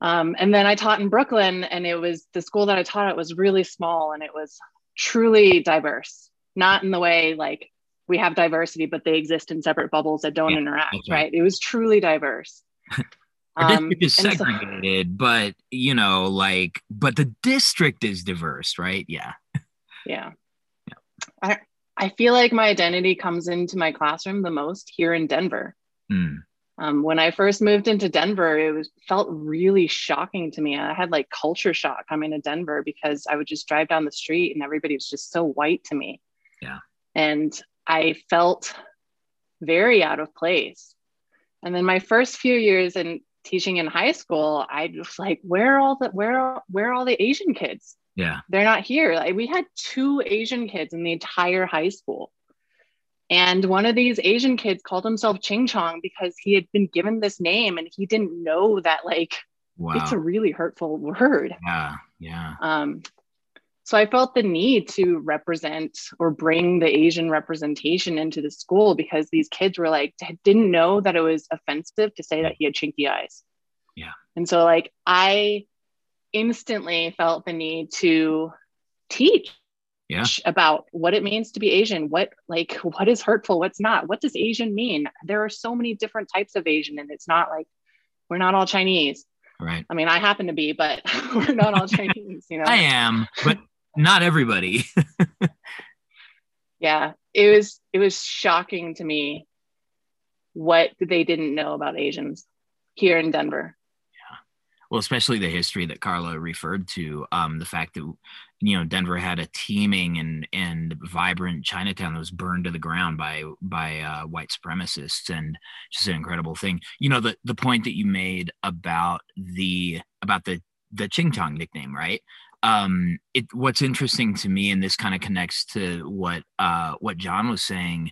um, and then i taught in brooklyn and it was the school that i taught at was really small and it was truly diverse not in the way like we have diversity but they exist in separate bubbles that don't Yeah, interact right. right it was truly diverse Our Um, district is and so- segregated, but you know, like, but the district is diverse, right? Yeah. yeah i i feel like my identity comes into my classroom the most here in denver Hmm. um, when i first moved into denver it was felt really shocking to me i had like culture shock coming to denver because i would just drive down the street and everybody was just so white to me Yeah. and i felt very out of place and then my first few years in teaching in high school i was like where are all the where are, where are all the asian kids Yeah. they're not here. Like we had two Asian kids in the entire high school. And one of these Asian kids called himself Ching Chong because he had been given this name and he didn't know that like Wow. it's a really hurtful word. yeah. Yeah. Um, so I felt the need to represent or bring the Asian representation into the school because these kids were like didn't know that it was offensive to say that he had chinky eyes. Yeah. And so like I instantly felt the need to teach Yeah. about what it means to be Asian, what like what is hurtful, what's not, what does Asian mean? There are so many different types of Asian, and it's not like we're not all Chinese. Right. I mean, I happen to be, but we're not all Chinese, you know. I am, but not everybody. yeah, it was it was shocking to me what they didn't know about Asians here in Denver. Well, especially the history that Carla referred to, um, the fact that you know Denver had a teeming and and vibrant Chinatown that was burned to the ground by by uh, white supremacists, and just an incredible thing. You know the the point that you made about the about the the Ching Chong nickname, right? Um, it what's interesting to me, and this kind of connects to what uh, what John was saying,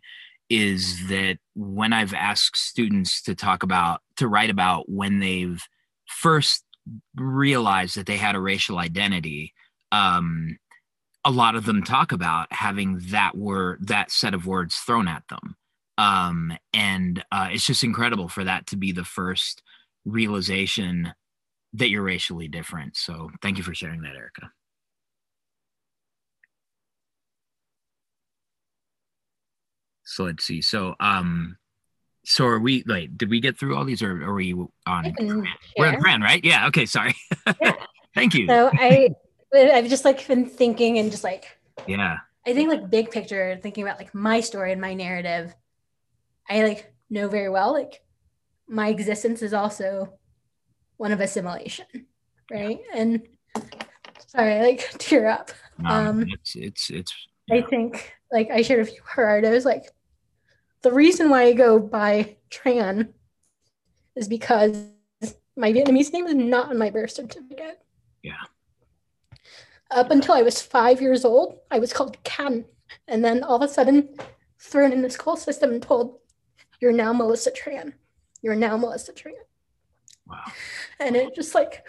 is that when I've asked students to talk about, to write about when they've first realized that they had a racial identity, um, a lot of them talk about having that word, that set of words thrown at them. Um, and uh, it's just incredible for that to be the first realization that you're racially different. So thank you for sharing that, Erica. So let's see. So um so are we like did we get through all these or are we on we're on Tran, right? Yeah, okay, sorry. Yeah. Thank you. So I I've just like been thinking and just like yeah. I think like big picture, thinking about like my story and my narrative, I like know very well like my existence is also one of assimilation, right? Yeah. And sorry, I like tear up. No, um, it's it's it's. I think like I shared a few Gerardo's like the reason why I go by Tran is because my Vietnamese name is not on my birth certificate. Yeah. Up until I was five years old, I was called Can. And then all of a sudden, thrown in the school system and told, You're now Melissa Tran. You're now Melissa Tran. Wow. And it just like,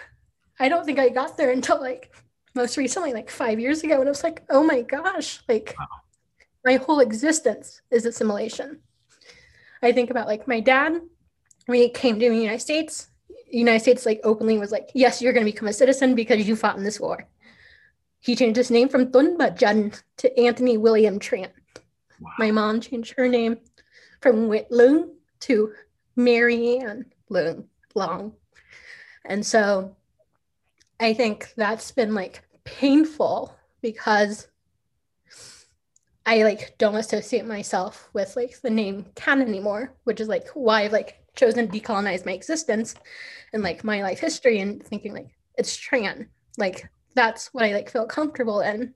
I don't think I got there until like most recently, like five years ago. And it was like, oh my gosh, like wow my whole existence is assimilation. I think about like my dad when he came to the United States. The United States like openly was like, yes, you're going to become a citizen because you fought in this war. He changed his name from Thun Jan to Anthony William Tran. Wow. My mom changed her name from Whit Lung to Mary Ann Lung Long. And so I think that's been like painful because I like don't associate myself with like the name Can anymore, which is like why I've like chosen to decolonize my existence and like my life history and thinking like it's Tran. Like that's what I like feel comfortable in.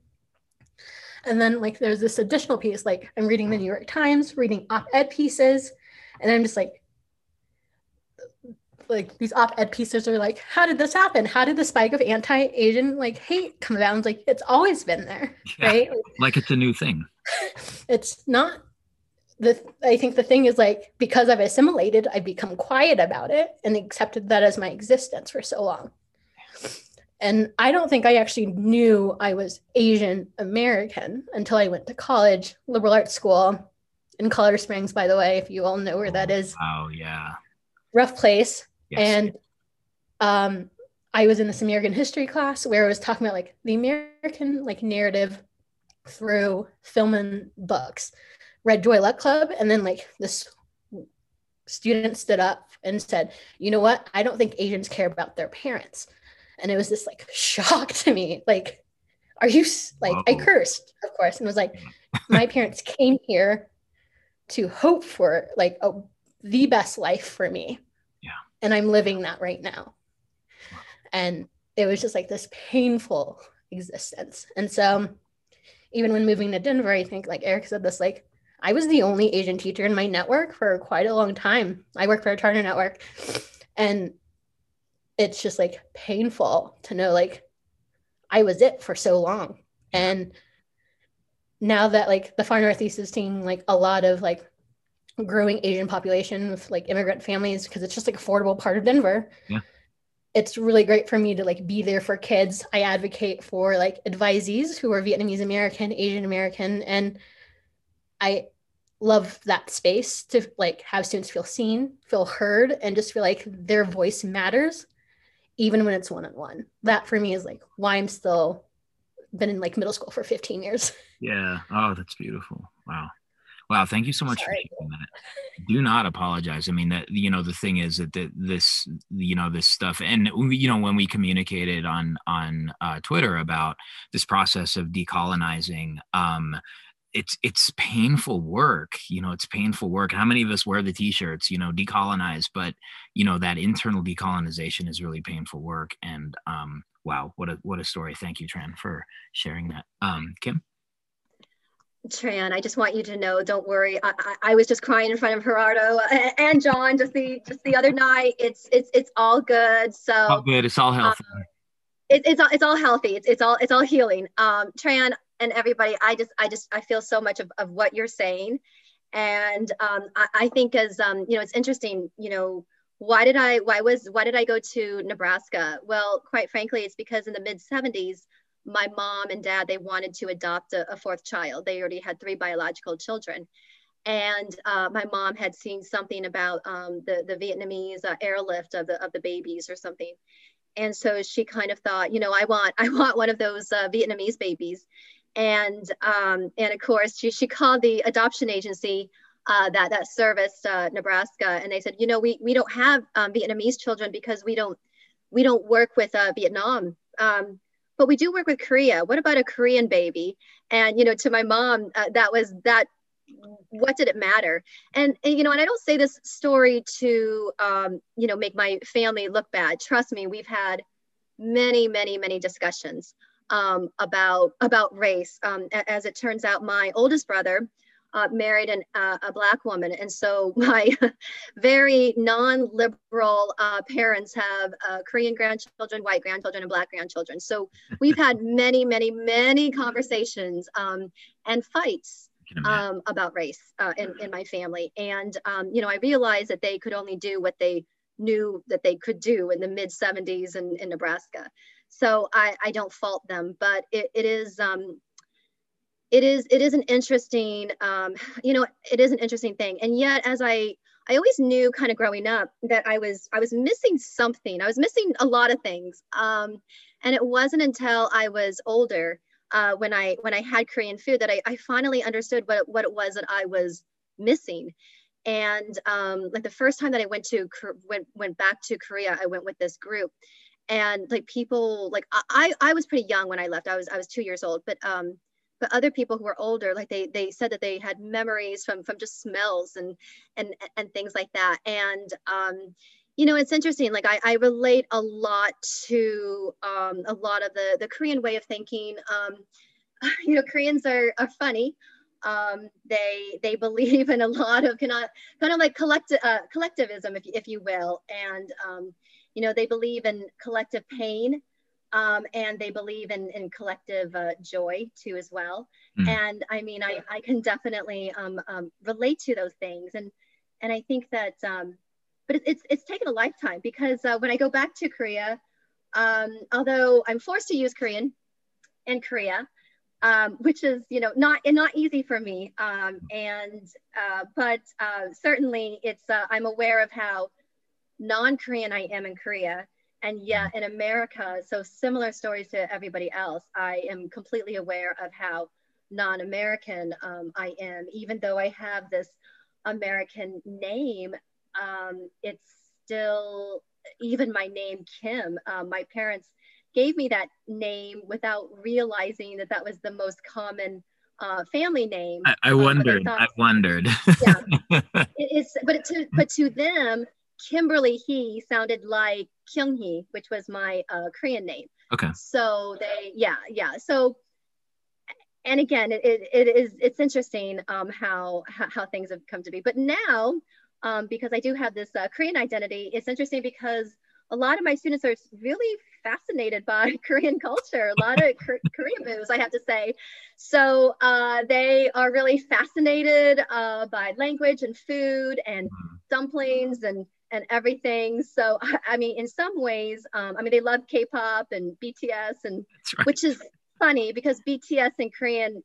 And then like there's this additional piece, like I'm reading the New York Times, reading op-ed pieces, and I'm just like, like these op-ed pieces are like, how did this happen? How did the spike of anti-Asian like hate come about? It's like it's always been there, yeah, right? Like it's a new thing. It's not the I think the thing is like because I've assimilated, I've become quiet about it and accepted that as my existence for so long. And I don't think I actually knew I was Asian American until I went to college, liberal arts school in Colorado Springs, by the way, if you all know where that is. Oh yeah. Rough place. Yes. And um I was in this American history class where I was talking about like the American like narrative through film and books, read Joy Luck Club, and then like this student stood up and said, "You know what? I don't think Asians care about their parents." And it was this like shock to me. Like, are you like. I cursed, of course, and was like, my parents came here to hope for like a, the best life for me. Yeah. And I'm living that right now. And it was just like this painful existence. And so even when moving to Denver, I think like Eric said this, like I was the only Asian teacher in my network for quite a long time. I work for a charter network. And it's just like painful to know like I was it for so long. And now that like the far northeast is seeing like a lot of like growing Asian population with like immigrant families because it's just like affordable part of Denver. Yeah it's really great for me to like be there for kids. I advocate for like advisees who are Vietnamese American, Asian American, and I love that space to like have students feel seen, feel heard, and just feel like their voice matters, even when it's one on one. That for me is like why I'm still been in like middle school for 15 years. Yeah. Oh, that's beautiful. Wow. Wow, thank you so much Sorry. for that. Do not apologize. I mean, that you know, the thing is that the, this, you know, this stuff, and you know, when we communicated on on uh, Twitter about this process of decolonizing, um, it's it's painful work. You know, it's painful work. How many of us wear the T-shirts? You know, decolonize, but you know that internal decolonization is really painful work. And um, wow, what a what a story. Thank you, Tran, for sharing that. Um, Kim. Tran, I just want you to know, don't worry. I, I, I, was just crying in front of Gerardo and John just the just the other night. It's it's it's all good. So all good. It's all healthy. Um, it, it's all it's all healthy. It's it's all it's all healing. Um, Tran and everybody, I just I just I feel so much of, of what you're saying, And um, I, I, think as um, you know, it's interesting. You know, why did I? Why was? Why did I go to Nebraska? Well, quite frankly, it's because in the mid '70s, my mom and dad they wanted to adopt a, a fourth child. They already had three biological children, and uh, my mom had seen something about um, the the Vietnamese uh, airlift of the of the babies or something, and so she kind of thought, you know, I want I want one of those uh, Vietnamese babies, and um, and of course she she called the adoption agency uh, that that serviced uh, Nebraska, and they said, you know, we we don't have um, Vietnamese children because we don't we don't work with uh, Vietnam. Um, but we do work with Korea. What about a Korean baby? And you know, to my mom, uh, that was that what did it matter and, and, you know and i don't say this story to um, you know make my family look bad trust me we've had many many many discussions um, about about race um, as it turns out my oldest brother uh, married an, uh, a black woman and so my very non-liberal uh, parents have uh, korean grandchildren white grandchildren and black grandchildren so we've had many many many conversations um, and fights um, about race uh, in, in my family. And, um, you know, I realized that they could only do what they knew that they could do in the mid 70s in, in Nebraska. So I, I don't fault them, but it, it is, um, it is, it is an interesting, um, you know, it is an interesting thing. And yet, as I, I always knew kind of growing up that I was, I was missing something. I was missing a lot of things. Um, and it wasn't until I was older uh, when I when I had Korean food that I, I finally understood what what it was that I was missing. And um, like the first time that I went to went went back to Korea, I went with this group, and like people like I I was pretty young when I left. I was I was two years old, but um but other people who were older like they they said that they had memories from from just smells and and and things like that. And um you know it's interesting like i, I relate a lot to um, a lot of the the korean way of thinking. Um, you know koreans are, are funny. Um, they they believe in a lot of kind of kind of like collective uh, collectivism if, if you will. And um, you know they believe in collective pain um, and they believe in, in collective uh, joy too as well. Mm. and i mean i, I can definitely um, um, relate to those things. And and i think that um, but it's it's taken a lifetime because uh, when I go back to Korea, um, although I'm forced to use Korean in Korea, um, which is you know not not easy for me, um, and uh, but uh, certainly it's uh, I'm aware of how non-Korean I am in Korea, and yet in America, so similar stories to everybody else, I am completely aware of how non-American um, I am, even though I have this American name um, it's still even my name Kim. Um, my parents gave me that name without realizing that that was the most common uh, family name. I, I wondered. Um, I, thought, I, wondered. yeah, it is. But to but to them, Kimberly He sounded like Kyung Hee, which was my uh, Korean name. Okay. So they, yeah, yeah. So, and again, it, it, is it's interesting um, how, how how things have come to be. But now um, because I do have this uh, Korean identity. It's interesting because a lot of my students are really fascinated by Korean culture, a lot of Korean moves, I have to say. So uh, they are really fascinated uh, by language and food and mm-hmm. dumplings and and everything. So I mean, in some ways, um, I mean, they love K-pop and BTS, and right. which is funny because BTS in Korean,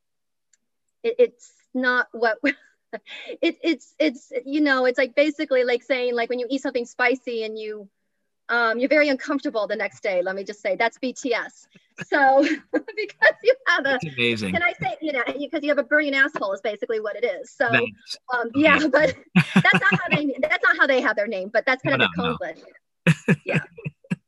it, it's not what it, it's it's you know it's like basically like saying like when you eat something spicy and you um, you're very uncomfortable the next day let me just say. That's bts so because you have a that's amazing. can i say you know because you have a burning asshole is basically what it is. So um, yeah but that's not how they that's not how they have their name but that's kind no, of the no, no. yeah.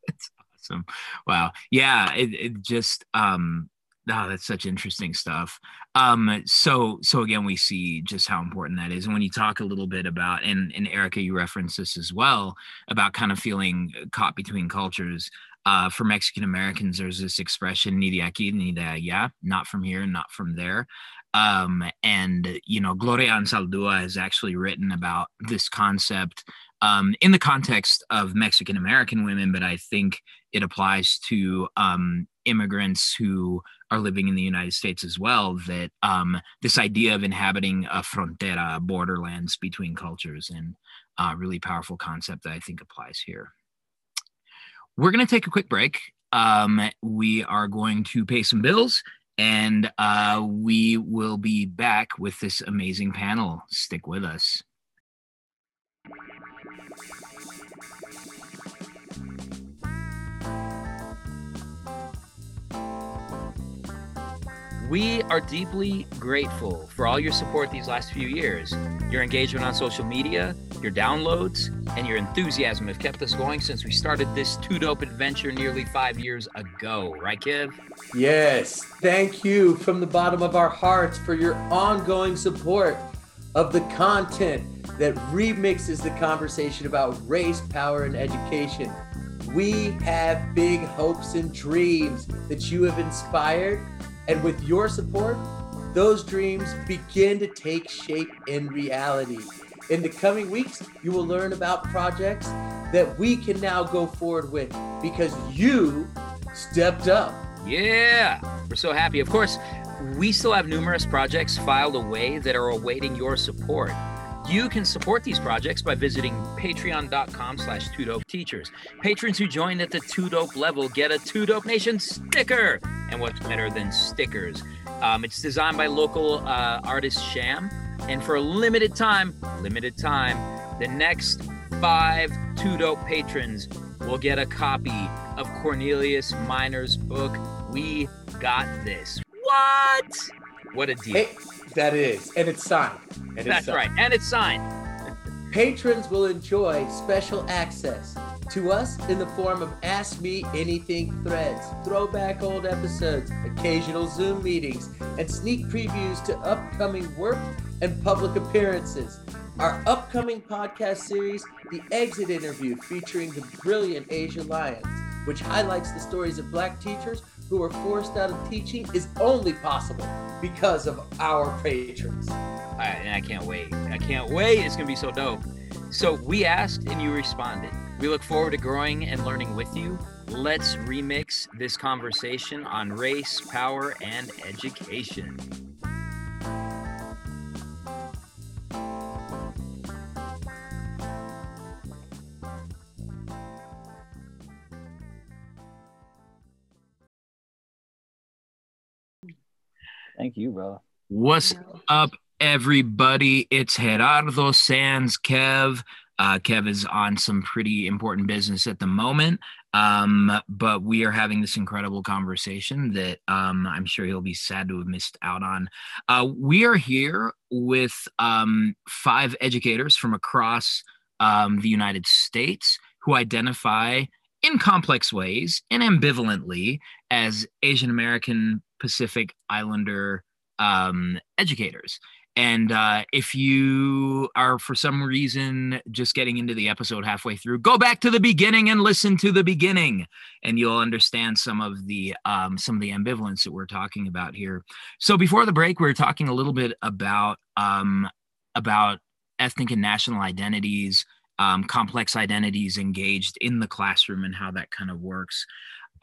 It's awesome. Wow. Yeah it, it just um Oh, that's such interesting stuff. Um, so so again, we see just how important that is. And when you talk a little bit about, and and Erica, you referenced this as well about kind of feeling caught between cultures. Uh, for Mexican Americans, there's this expression "ni de aquí ni de allá," not from here, not from there. Um, and you know, Gloria Anzaldúa has actually written about this concept um, in the context of Mexican American women, but I think it applies to um, immigrants who are living in the United States as well that um, this idea of inhabiting a frontera, borderlands between cultures, and uh, really powerful concept that I think applies here. We're going to take a quick break. Um, we are going to pay some bills and uh, we will be back with this amazing panel. Stick with us. We are deeply grateful for all your support these last few years. Your engagement on social media, your downloads, and your enthusiasm have kept us going since we started this two dope adventure nearly five years ago. Right, Kev? Yes. Thank you from the bottom of our hearts for your ongoing support of the content that remixes the conversation about race, power, and education. We have big hopes and dreams that you have inspired and with your support, those dreams begin to take shape in reality. In the coming weeks, you will learn about projects that we can now go forward with because you stepped up. Yeah, we're so happy. Of course, we still have numerous projects filed away that are awaiting your support. You can support these projects by visiting patreon.com slash teachers. Patrons who join at the 2dope level get a 2dope Nation sticker. And what's better than stickers? Um, it's designed by local uh, artist Sham. And for a limited time, limited time, the next five 2dope patrons will get a copy of Cornelius Minor's book, We Got This. What? What a deal. Hey, that is. And it's signed. And That's right. And it's signed. Patrons will enjoy special access to us in the form of Ask Me Anything threads, throwback old episodes, occasional Zoom meetings, and sneak previews to upcoming work and public appearances. Our upcoming podcast series, The Exit Interview, featuring the brilliant Asia Lyons, which highlights the stories of Black teachers who were forced out of teaching, is only possible because of our patrons. I, I can't wait. I can't wait. It's going to be so dope. So we asked and you responded. We look forward to growing and learning with you. Let's remix this conversation on race, power, and education. Thank you, bro. What's up, everybody? It's Gerardo Sands Kev. Uh, Kev is on some pretty important business at the moment, um, but we are having this incredible conversation that um, I'm sure he'll be sad to have missed out on. Uh, we are here with um, five educators from across um, the United States who identify in complex ways and ambivalently as Asian American Pacific Islander um, educators. And uh, if you are for some reason just getting into the episode halfway through, go back to the beginning and listen to the beginning, and you'll understand some of the um, some of the ambivalence that we're talking about here. So before the break, we were talking a little bit about um, about ethnic and national identities, um, complex identities engaged in the classroom, and how that kind of works.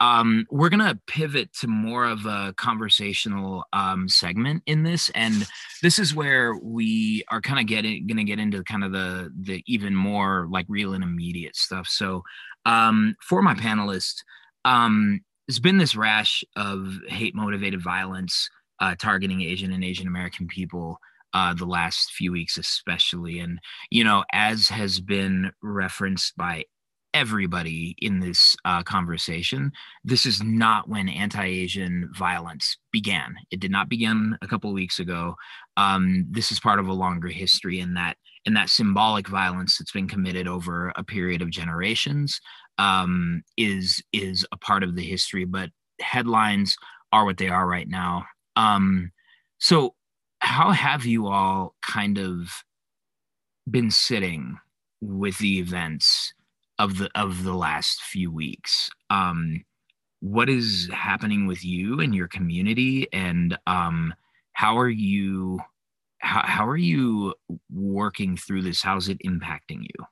Um, we're gonna pivot to more of a conversational um, segment in this, and this is where we are kind of getting gonna get into kind of the the even more like real and immediate stuff. So, um, for my panelists, um, there's been this rash of hate motivated violence uh, targeting Asian and Asian American people uh, the last few weeks, especially. And, you know, as has been referenced by everybody in this uh, conversation. This is not when anti-Asian violence began. It did not begin a couple of weeks ago. Um, this is part of a longer history in that in that symbolic violence that's been committed over a period of generations um, is is a part of the history. But headlines are what they are right now. Um, so, how have you all kind of been sitting with the events? of the of the last few weeks. Um, what is happening with you and your community, and um, how are you how, how are you working through this? How's it impacting you?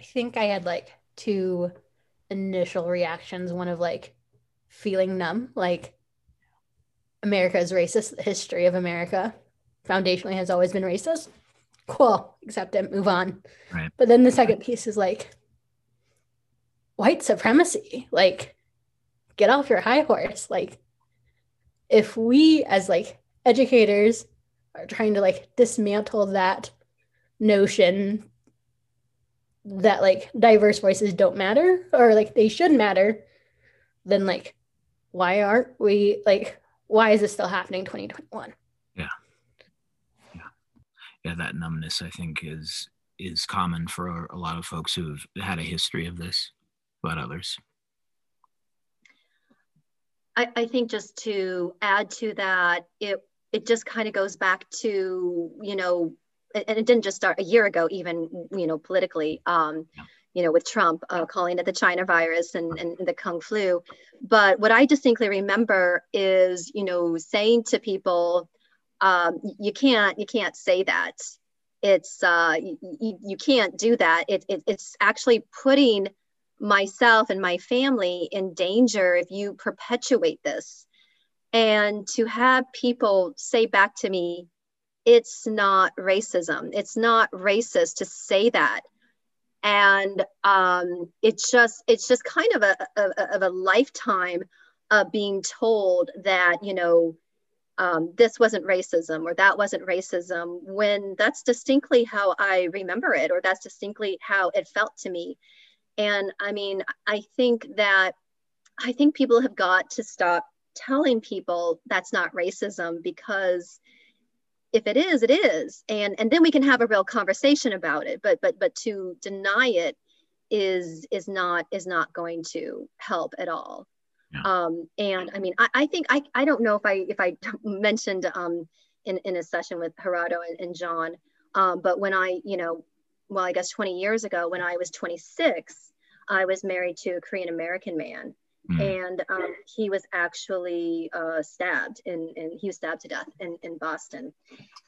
I think I had like two initial reactions. One of like feeling numb, like America is racist, the history of America foundationally has always been racist. Cool, accept it, move on. Right. But then the second piece is like white supremacy. Like, get off your high horse. Like, if we as like educators are trying to like dismantle that notion that like diverse voices don't matter or like they should matter, then like why aren't we like why is this still happening 2021? Yeah. Yeah. Yeah, that numbness I think is is common for a lot of folks who've had a history of this, but others. I, I think just to add to that, it it just kind of goes back to you know, and it didn't just start a year ago, even you know, politically. Um, Yeah. You know, with Trump uh, calling it the China virus and, and the Kung flu. But what I distinctly remember is, you know, saying to people, um, you can't, you can't say that. It's, uh, you, you can't do that. It, it, it's actually putting myself and my family in danger if you perpetuate this. And to have people say back to me, it's not racism. It's not racist to say that. And um, it's just it's just kind of a, a of a lifetime of being told that you know um, this wasn't racism or that wasn't racism when that's distinctly how I remember it or that's distinctly how it felt to me. And I mean, I think that I think people have got to stop telling people that's not racism because if it is, it is. And and then we can have a real conversation about it. But but but to deny it is is not is not going to help at all. Yeah. Um, and I mean, I, I think I, I don't know if I if I mentioned um, in, in a session with Gerardo and, and John, um, but when I, you know, well, I guess 20 years ago, when I was 26, I was married to a Korean American man. Mm. And um, he was actually uh, stabbed, and, he was stabbed to death in, in Boston.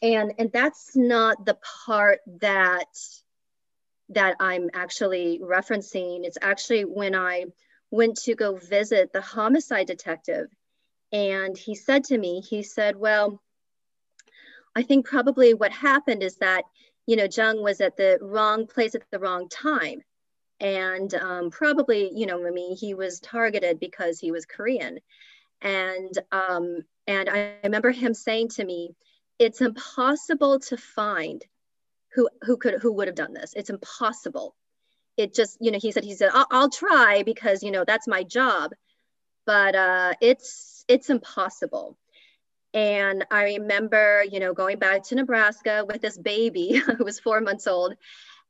And and that's not the part that that I'm actually referencing. It's actually when I went to go visit the homicide detective, and he said to me, he said, "Well, I think probably what happened is that you know Jung was at the wrong place at the wrong time." And um, probably you know i mean he was targeted because he was korean. And um, and i remember him saying to me it's impossible to find who who could who would have done this. It's impossible. It just you know he said he said i'll, I'll try because you know that's my job. But uh, it's it's impossible. And i remember you know going back to nebraska with this baby who was four months old.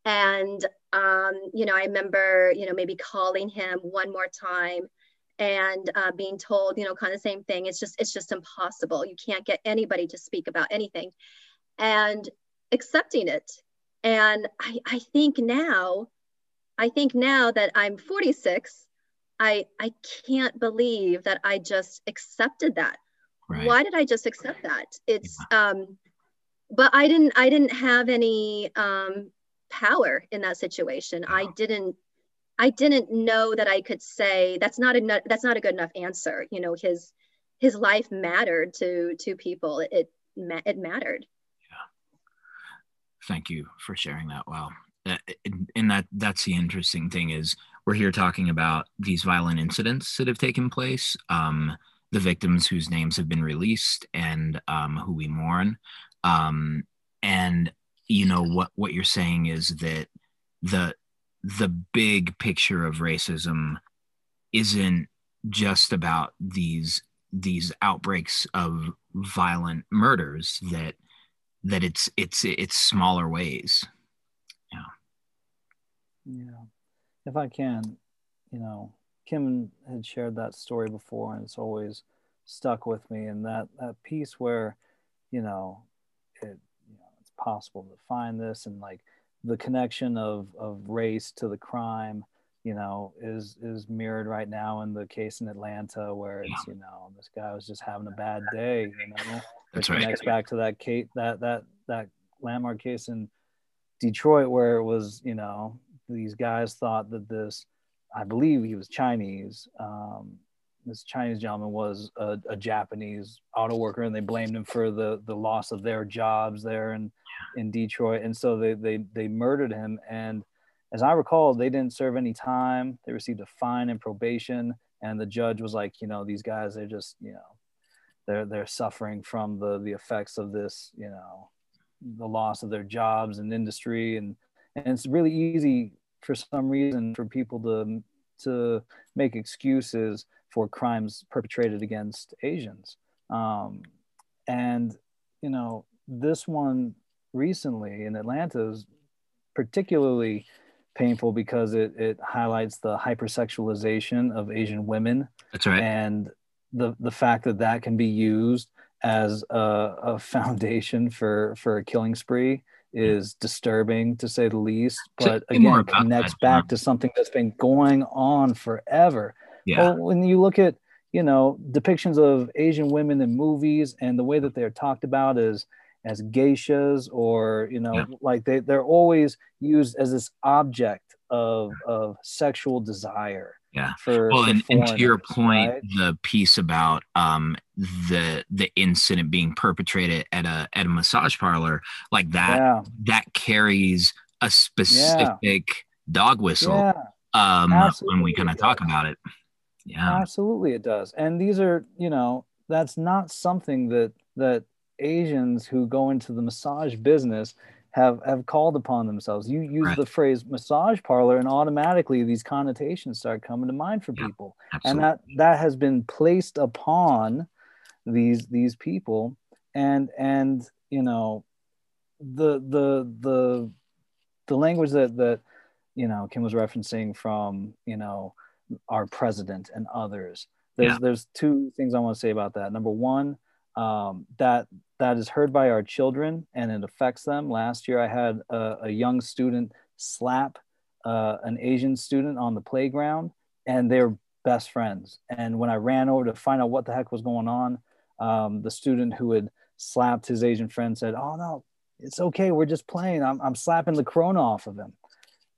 And um, you know i remember you know maybe calling him one more time and uh, being told you know kind of the same thing. It's just it's just impossible. You can't get anybody to speak about anything. And accepting it. And i i think now i think now that i'm 46 i i can't believe that i just accepted that. Right. why did i just accept that? It's um but i didn't i didn't have any um power in that situation. I didn't I didn't know that I could say that's not a that's not a good enough answer. You know, his his life mattered to to people. It it, ma- it mattered. Thank you for sharing that. Wow. Uh, and- And that that's the interesting thing is we're here talking about these violent incidents that have taken place, um, the victims whose names have been released, and um, who we mourn. Um, and you know what what you're saying is that the the big picture of racism isn't just about these these outbreaks of violent murders that that it's it's it's smaller ways Yeah. Yeah. If I can, you know, Kim had shared that story before and it's always stuck with me. And that, that piece where, you know, it, you know, it's possible to find this and like the connection of, of race to the crime, you know, is, is mirrored right now in the case in Atlanta where it's, you know, this guy was just having a bad day, you know, That's it right. connects back to that Kate, that, that, that landmark case in Detroit where it was, you know, these guys thought that this, I believe he was Chinese. Um, this Chinese gentleman was a, a, Japanese auto worker, and they blamed him for the the loss of their jobs there in in Detroit. And so they they they murdered him. And as I recall, they didn't serve any time. They received a fine and probation. And the judge was like, you know, these guys, they're just, you know, they're they're suffering from the the effects of this, you know, the loss of their jobs and industry, and and it's really easy for some reason for people to to make excuses for crimes perpetrated against Asians. Um, and, you know, this one recently in Atlanta is particularly painful because it, it highlights the hypersexualization of Asian women. That's right. And the, the fact that that can be used as a, a foundation for, for a killing spree is disturbing to say the least, but again, connects that, back to something that's been going on forever. Yeah. Well, when you look at, you know, depictions of Asian women in movies and the way that they're talked about as as geishas or, you know, yeah. like they, they're always used as this object of of sexual desire. Yeah. For, well, for and, and, to your point, right? the piece about um the the incident being perpetrated at a at a massage parlor like that yeah. that carries a specific yeah. dog whistle yeah. um when we kind of talk about it yeah. Absolutely it does. And these are you know that's not something that that asians who go into the massage business have have called upon themselves. You use right. the phrase massage parlor and automatically these connotations start coming to mind for yeah, people. Absolutely. and that that has been placed upon these these people. And and you know the the the the language that that you know kim was referencing from you know our president and others. There's Yeah. there's two things I want to say about that. Number one, um, that that is heard by our children and it affects them. Last year, I had a, a young student slap uh, an Asian student on the playground, and they're best friends. And when I ran over to find out what the heck was going on, um, the student who had slapped his Asian friend said, "Oh no, it's okay. We're just playing. I'm, I'm slapping the corona off of him."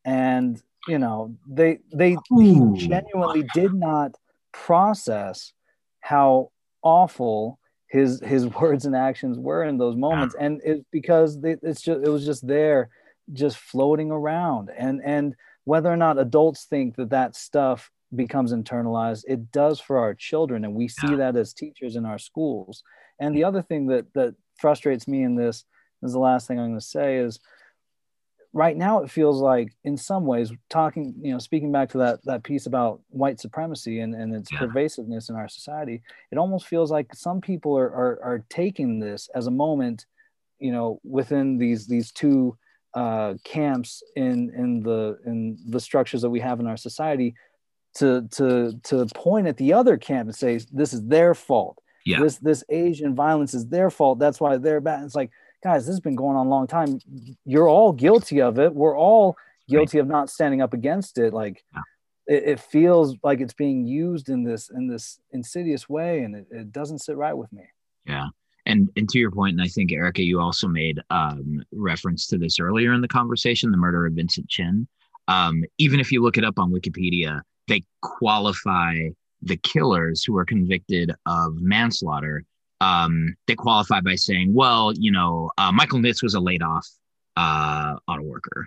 And you know, they they Ooh. he genuinely did not process how awful his his words and actions were in those moments, and it's because they, it's just it was just there, just floating around, and and whether or not adults think that that stuff becomes internalized it does for our children. And we see Yeah. that as teachers in our schools. And the other thing that that frustrates me in this is the last thing i'm going to say is right now it feels like in some ways talking you know speaking back to that that piece about white supremacy and, and its Yeah. pervasiveness in our society it almost feels like some people are, are are taking this as a moment you know within these these two uh, camps in in the in the structures that we have in our society to to to point at the other camp and say this is their fault Yeah. this this asian violence is their fault that's why they're bad it's like guys this has been going on a long time you're all guilty of it we're all guilty of not standing up against it like it, it feels like it's being used in this in this insidious way and it, it doesn't sit right with me Yeah. And and to your point, and I think Erica, you also made um, reference to this earlier in the conversation, the murder of Vincent Chin. Um, even if you look it up on Wikipedia, they qualify the killers who are convicted of manslaughter. Um, they qualify by saying, well, you know, uh, Michael Nitz was a laid off uh, auto worker.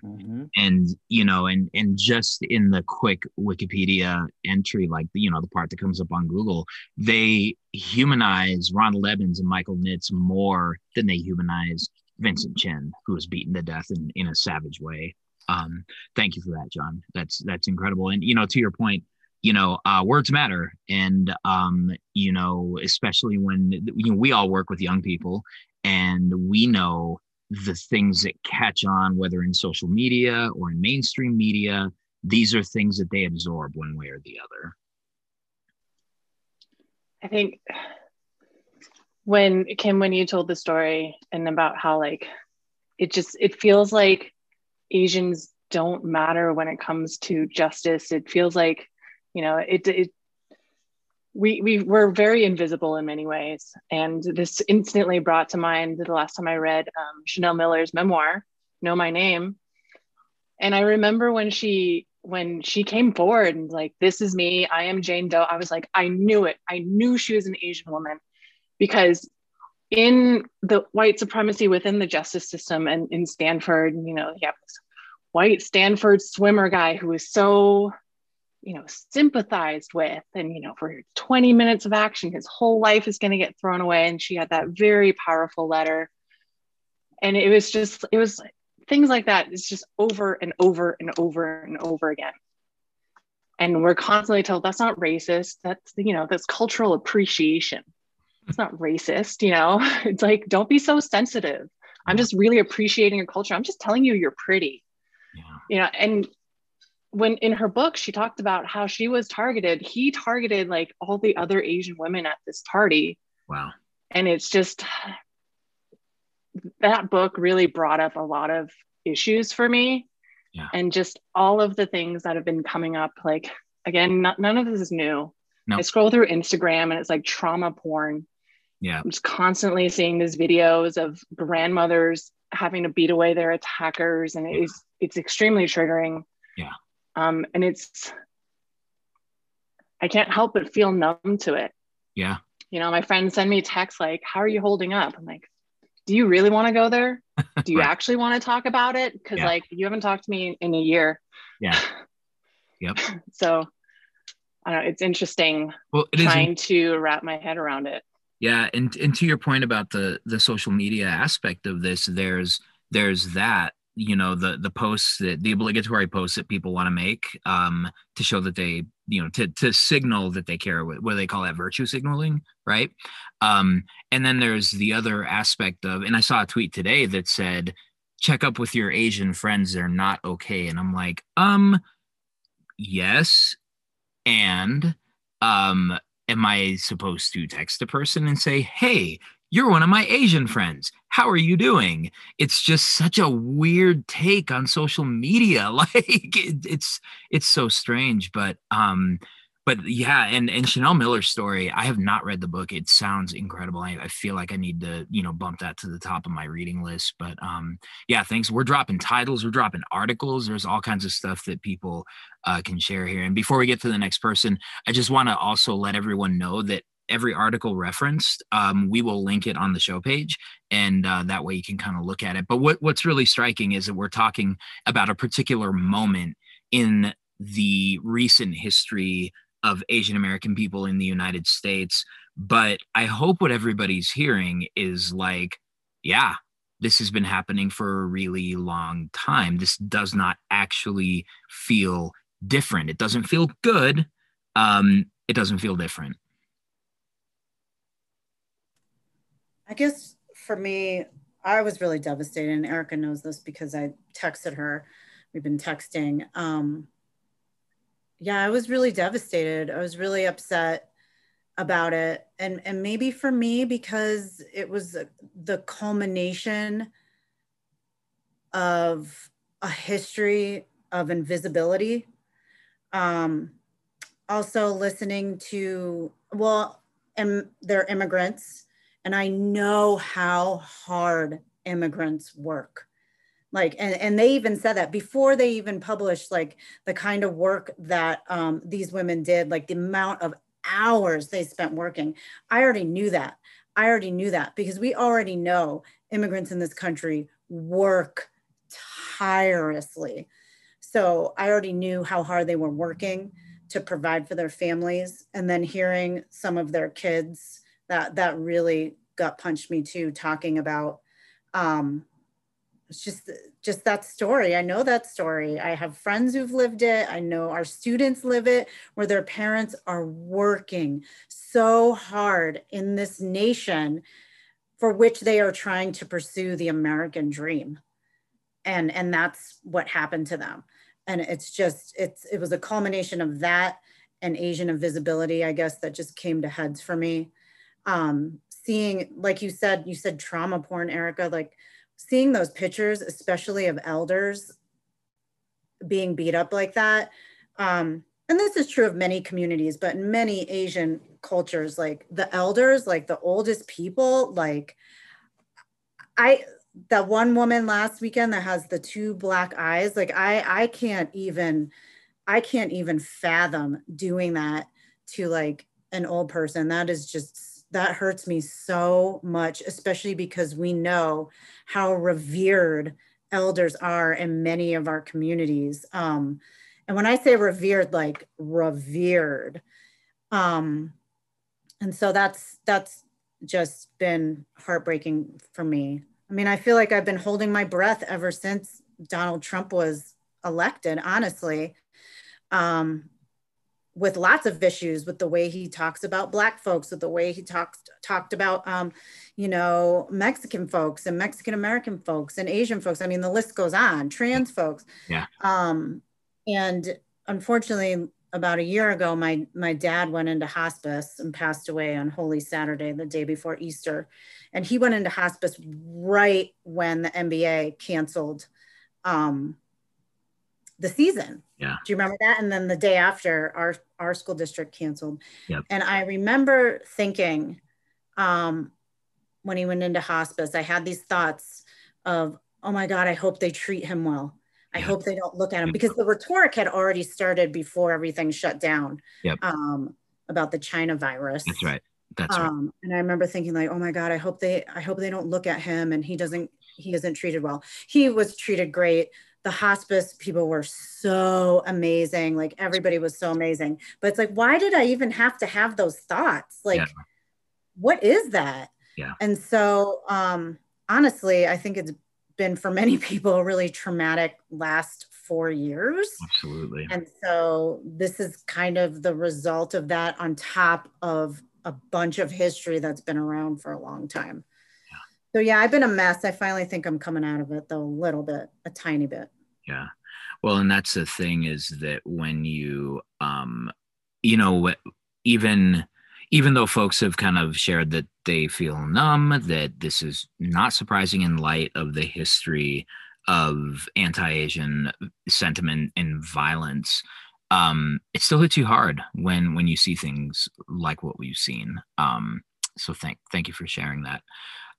And you know and and just in the quick wikipedia entry like the you know the part that comes up on google they humanize ronald evans and michael nitz more than they humanize vincent chin who was beaten to death in, in a savage way. Um thank you for that john. That's that's incredible. And you know to your point you know uh words matter and um you know especially when you know we all work with young people and we know the things that catch on, whether in social media or in mainstream media, these are things that they absorb one way or the other. I think when Kim, when you told the story and about how like it just it feels like Asians don't matter when it comes to justice. It feels like, you know, it it we we were very invisible in many ways, and this instantly brought to mind the last time I read um, Chanel Miller's memoir, "Know My Name," And I remember when she when she came forward and like, this is me, I am Jane Doe, I was like, I knew it. I knew she was an Asian woman. Because in the white supremacy within the justice system and in Stanford, you know, you have this white Stanford swimmer guy who was so, you know, sympathized with, and you know, for 20 minutes of action, his whole life is going to get thrown away. And she had that very powerful letter. And it was just, it was things like that. It's just over and over and over and over again. And we're constantly told that's not racist. That's, you know, that's cultural appreciation it's not racist, you know? It's like, don't be so sensitive. I'm just really appreciating your culture. I'm just telling you you're pretty. Yeah. You know, and when in her book she talked about how she was targeted, he targeted like all the other Asian women at this party. Wow. And it's just that book really brought up a lot of issues for me. Yeah. And just all of the things that have been coming up like again, not, none of this is new. No. I scroll through Instagram and it's like trauma porn yeah. I'm just constantly seeing these videos of grandmothers having to beat away their attackers and it's it's extremely triggering. Yeah. Um and it's I can't help but feel numb to it. Yeah. You know, my friends send me texts like, How are you holding up? I'm like, Do you really want to go there? Do you right. actually want to talk about it? Because yeah. like you haven't talked to me in a year. Yeah. Yep. so I don't know, it's interesting well, it trying is... to wrap my head around it. Yeah, and and to your point about the the social media aspect of this, there's there's that you know the the posts that the obligatory posts that people want to make um, to show that they you know to to signal that they care what, do they call that virtue signaling right? Um, and then there's the other aspect of and i saw a tweet today that said check up with your asian friends they're not okay. And i'm like um yes and um am I supposed to text a person and say, hey, you're one of my Asian friends. How are you doing? It's just such a weird take on social media. Like it, it's it's so strange, but um but yeah, and and Chanel Miller's story, I have not read the book. It sounds incredible. I, I, feel like I need to, you know, bump that to the top of my reading list. But um, yeah, thanks. We're dropping titles, we're dropping articles. There's all kinds of stuff that people uh, can share here. And before we get to the next person, I just want to also let everyone know that every article referenced, um, we will link it on the show page, and uh, that way you can kind of look at it. But what what's really striking is that we're talking about a particular moment in the recent history of Asian American people in the United States. But I hope what everybody's hearing is like, yeah, this has been happening for a really long time. This does not actually feel different. It doesn't feel good. Um, it doesn't feel different. I guess for me, I was really devastated, and Erica knows this because I texted her. We've been texting. Um, yeah, I was really devastated. I was really upset about it. And and maybe for me because it was the culmination of a history of invisibility. Um also listening to well, Im- they're immigrants and I know how hard immigrants work. Like and, and they even said that before they even published like the kind of work that um, these women did like the amount of hours they spent working. I already knew that. I already knew that because we already know immigrants in this country work tirelessly. So i already knew how hard they were working to provide for their families. And then hearing some of their kids that that really gut punched me too talking about um, it's just just that story. I know that story. I have friends who've lived it. I know our students live it where their parents are working so hard in this nation for which they are trying to pursue the american dream. And and that's what happened to them. And it's just it's it was a culmination of that and asian invisibility i guess that just came to heads for me um seeing like you said you said trauma porn erica like seeing those pictures, especially of elders being beat up like that. Um, and this is true of many communities, but in many Asian cultures, like the elders, like the oldest people, like I that one woman last weekend that has the two black eyes like i i can't even i can't even fathom doing that to like an old person that is just that hurts me so much especially because we know how revered elders are in many of our communities. Um and when i say revered like revered um and so that's that's just been heartbreaking for me. I mean, I feel like I've been holding my breath ever since Donald Trump was elected, honestly, um, with lots of issues with the way he talks about Black folks, with the way he talks talked about, um, you know, Mexican folks and Mexican American folks and Asian folks. I mean, the list goes on. Trans folks. Yeah. Um, and unfortunately, about a year ago, my my dad went into hospice and passed away on Holy Saturday, the day before Easter, and he went into hospice right when the NBA canceled um, the season. Yeah. Do you remember that? And then the day after, our our school district canceled. Yep. And I remember thinking, um, when he went into hospice, I had these thoughts of, oh my God, I hope they treat him well. I Yep. hope they don't look at him because the rhetoric had already started before everything shut down Yep. um, about the China virus. That's right. That's right. Um, and I remember thinking like, oh my God, I hope they, I hope they don't look at him and he doesn't, he isn't treated well. He was treated great. The hospice people were so amazing. Like everybody was so amazing. But it's like, why did I even have to have those thoughts? Like, Yeah. what is that? Yeah. And so, um, honestly, I think it's been for many people a really traumatic last four years. Absolutely. And so this is kind of the result of that on top of a bunch of history that's been around for a long time. So yeah, I've been a mess. I finally think I'm coming out of it though a little bit, a tiny bit. Yeah. Well, and that's the thing is that when you, um, you know, even even though folks have kind of shared that they feel numb, that this is not surprising in light of the history of anti-Asian sentiment and violence, um, it still hits you hard when when you see things like what we've seen. Um, so thank thank you for sharing that.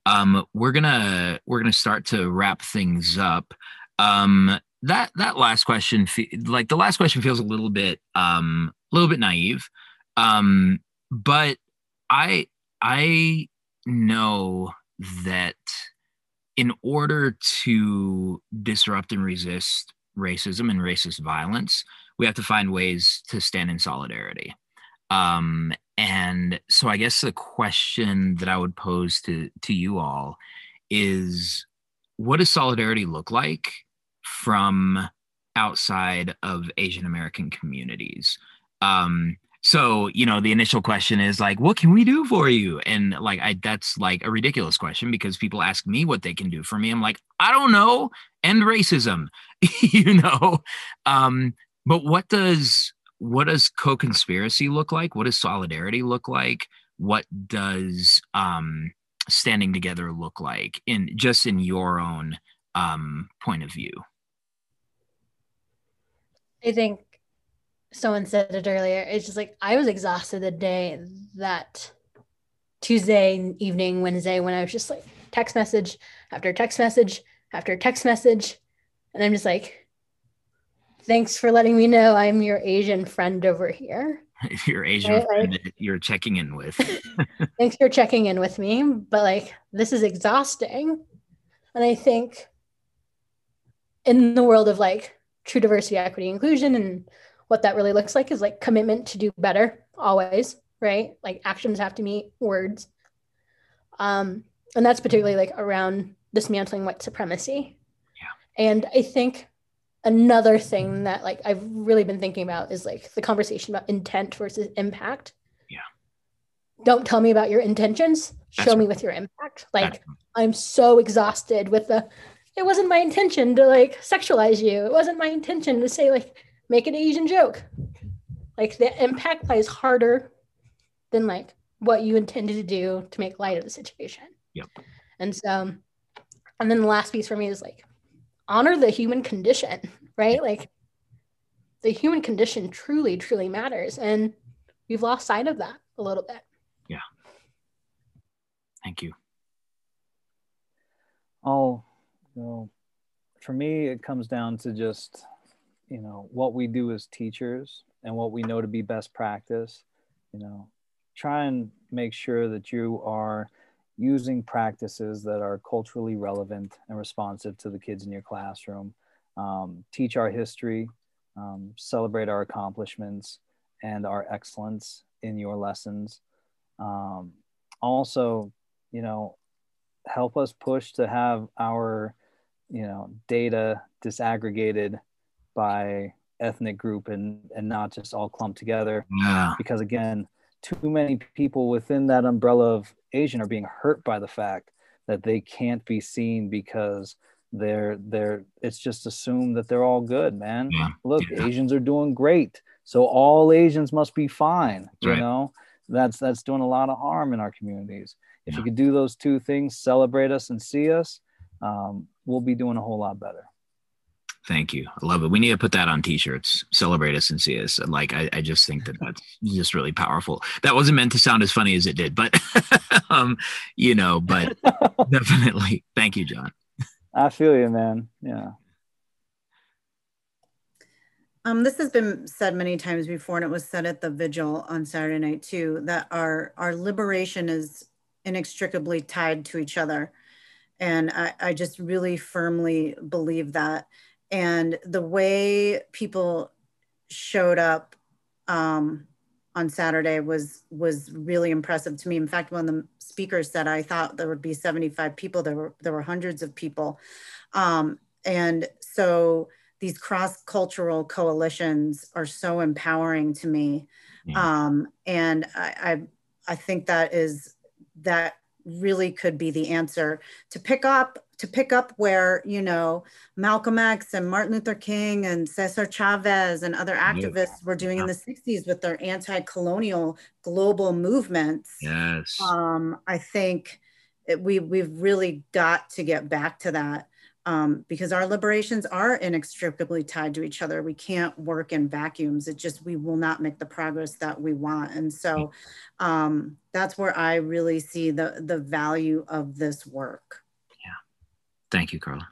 Um, we're gonna we're gonna start to wrap things up. Um, that that last question, like the last question, feels a little bit um, a little bit naive, um, but I I know that in order to disrupt and resist racism and racist violence, we have to find ways to stand in solidarity. Um, and so I guess the question that I would pose to to you all is what does solidarity look like from outside of Asian American communities? Um, so you know the initial question is like what can we do for you? And like i that's like a ridiculous question because people ask me what they can do for me. I'm like i don't know. End racism you know? Um but what does what does co-conspiracy look like? What does solidarity look like? What does um standing together look like in just in your own um point of view I think someone said it earlier. It's just like I was exhausted the day that Tuesday evening, Wednesday, when I was just like text message after text message after text message. And I'm just like, thanks for letting me know I'm your Asian friend over here. your asian Right, friend that you're checking in with Thanks for checking in with me. But like, this is exhausting. And I think in the world of like true diversity, equity, inclusion, and what that really looks like is like commitment to do better always, right? Like actions have to meet words. Um, and that's particularly like around dismantling white supremacy. Yeah. And I think another thing that like I've really been thinking about is like the conversation about intent versus impact. Yeah. Don't tell me about your intentions. That's Show me with your impact. Like I'm so exhausted with the it wasn't my intention to like sexualize you. It wasn't my intention to say like make an Asian joke. Like the impact lies harder than like what you intended to do to make light of the situation. Yeah. And so, and then the last piece for me is like honor the human condition, right? Like the human condition truly, truly matters. And we've lost sight of that a little bit. Yeah. Thank you I'll know, for me, it comes down to just, you know, what we do as teachers and what we know to be best practice. You know, try and make sure that you are using practices that are culturally relevant and responsive to the kids in your classroom. Um, teach our history, um, celebrate our accomplishments and our excellence in your lessons. Um, also, you know, help us push to have our, you know, data disaggregated by ethnic group and and not just all clumped together. Yeah. Because again, too many people within that umbrella of Asian are being hurt by the fact that they can't be seen because they're they're it's just assumed that they're all good, man. Yeah. Look, Yeah. Asians are doing great. So all Asians must be fine. You Right. know, that's that's doing a lot of harm in our communities. If you could do those two things, celebrate us and see us, um, we'll be doing a whole lot better. Thank you. I love it. We need to put that on t-shirts. Celebrate us and see us. And, Like I, I just think that that's just really powerful. That wasn't meant to sound as funny as it did, but um, you know, but definitely. Thank you, John. I feel you, man. Yeah. Um, this has been said many times before, and it was said at the vigil on Saturday night too, that our our liberation is inextricably tied to each other. And I, I just really firmly believe that. And the way people showed up um, on Saturday was was really impressive to me. In fact, one of the speakers said I thought there would be 75 people. There were there were hundreds of people. Um, and so these cross-cultural coalitions are so empowering to me Yeah. um, and I, I i think that is that really could be the answer to pick up to pick up where you know malcolm x and martin luther king and cesar chavez and other activists were doing in the 60s with their anti-colonial global movements. Yes. um, I think it, we we've really got to get back to that um, because our liberations are inextricably tied to each other. We can't work in vacuums. It just we will not make the progress that we want, and so um, that's where I really see the the value of this work. Yeah. Thank you, Carla.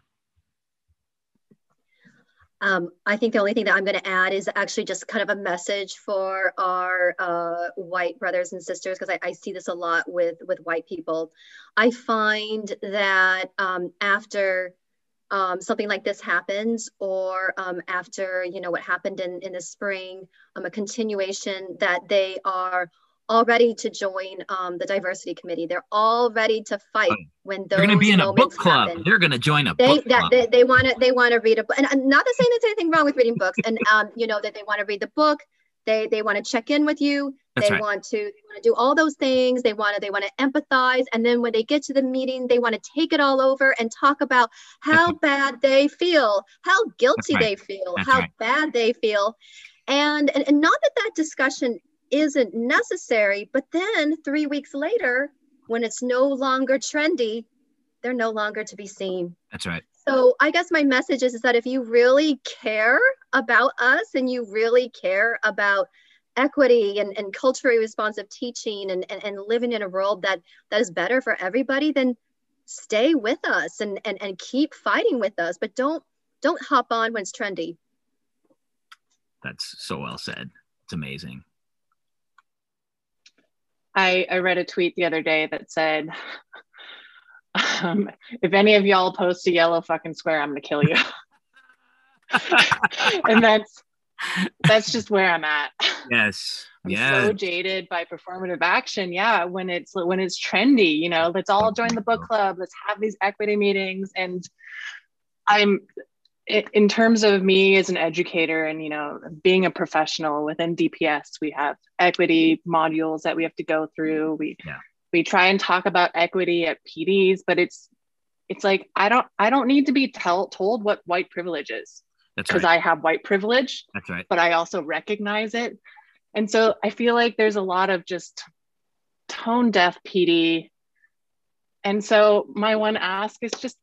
Um, I think the only thing that I'm going to add is actually just kind of a message for our uh, white brothers and sisters, because I, I see this a lot with with white people. I find that um, after um, something like this happens, or um, after you know what happened in in the spring, um, a continuation that they are all ready to join um, the diversity committee. They're all ready to fight when those They're going to be in a book club. happen They're going to join a they book that club. they, want to they want to read a book and I'm not saying there's anything wrong with reading books and um you know that they want to read the book they they want to check in with you That's they right. want to they want to do all those things they want to they want to empathize and then when they get to the meeting they want to take it all over and talk about how right. bad they feel how guilty right. they feel That's how right. bad they feel and, and and not that that discussion isn't necessary but then 3 weeks later when it's no longer trendy they're no longer to be seen That's right. so I guess my message is, is that if you really care about us and you really care about equity and, and culturally responsive teaching and, and, and living in a world that that is better for everybody, then stay with us and, and, and keep fighting with us. But don't don't hop on when it's trendy. That's so well said. It's amazing. I, I read a tweet the other day that said, um, if any of y'all post a yellow fucking square, I'm gonna kill you. and that's that's just where I'm at. Yes. I'm Yeah. so jaded by performative action. Yeah, when it's when it's trendy, you know, let's all join the book club. Let's have these equity meetings. And I'm in terms of me as an educator and you know being a professional within DPS, we have equity modules that we have to go through. We Yeah. we try and talk about equity at PDs, but it's it's like I don't I don't need to be tell, told what white privilege is because right. I have white privilege That's right. but I also recognize it. And so I feel like there's a lot of just tone deaf PD. And so my one ask is just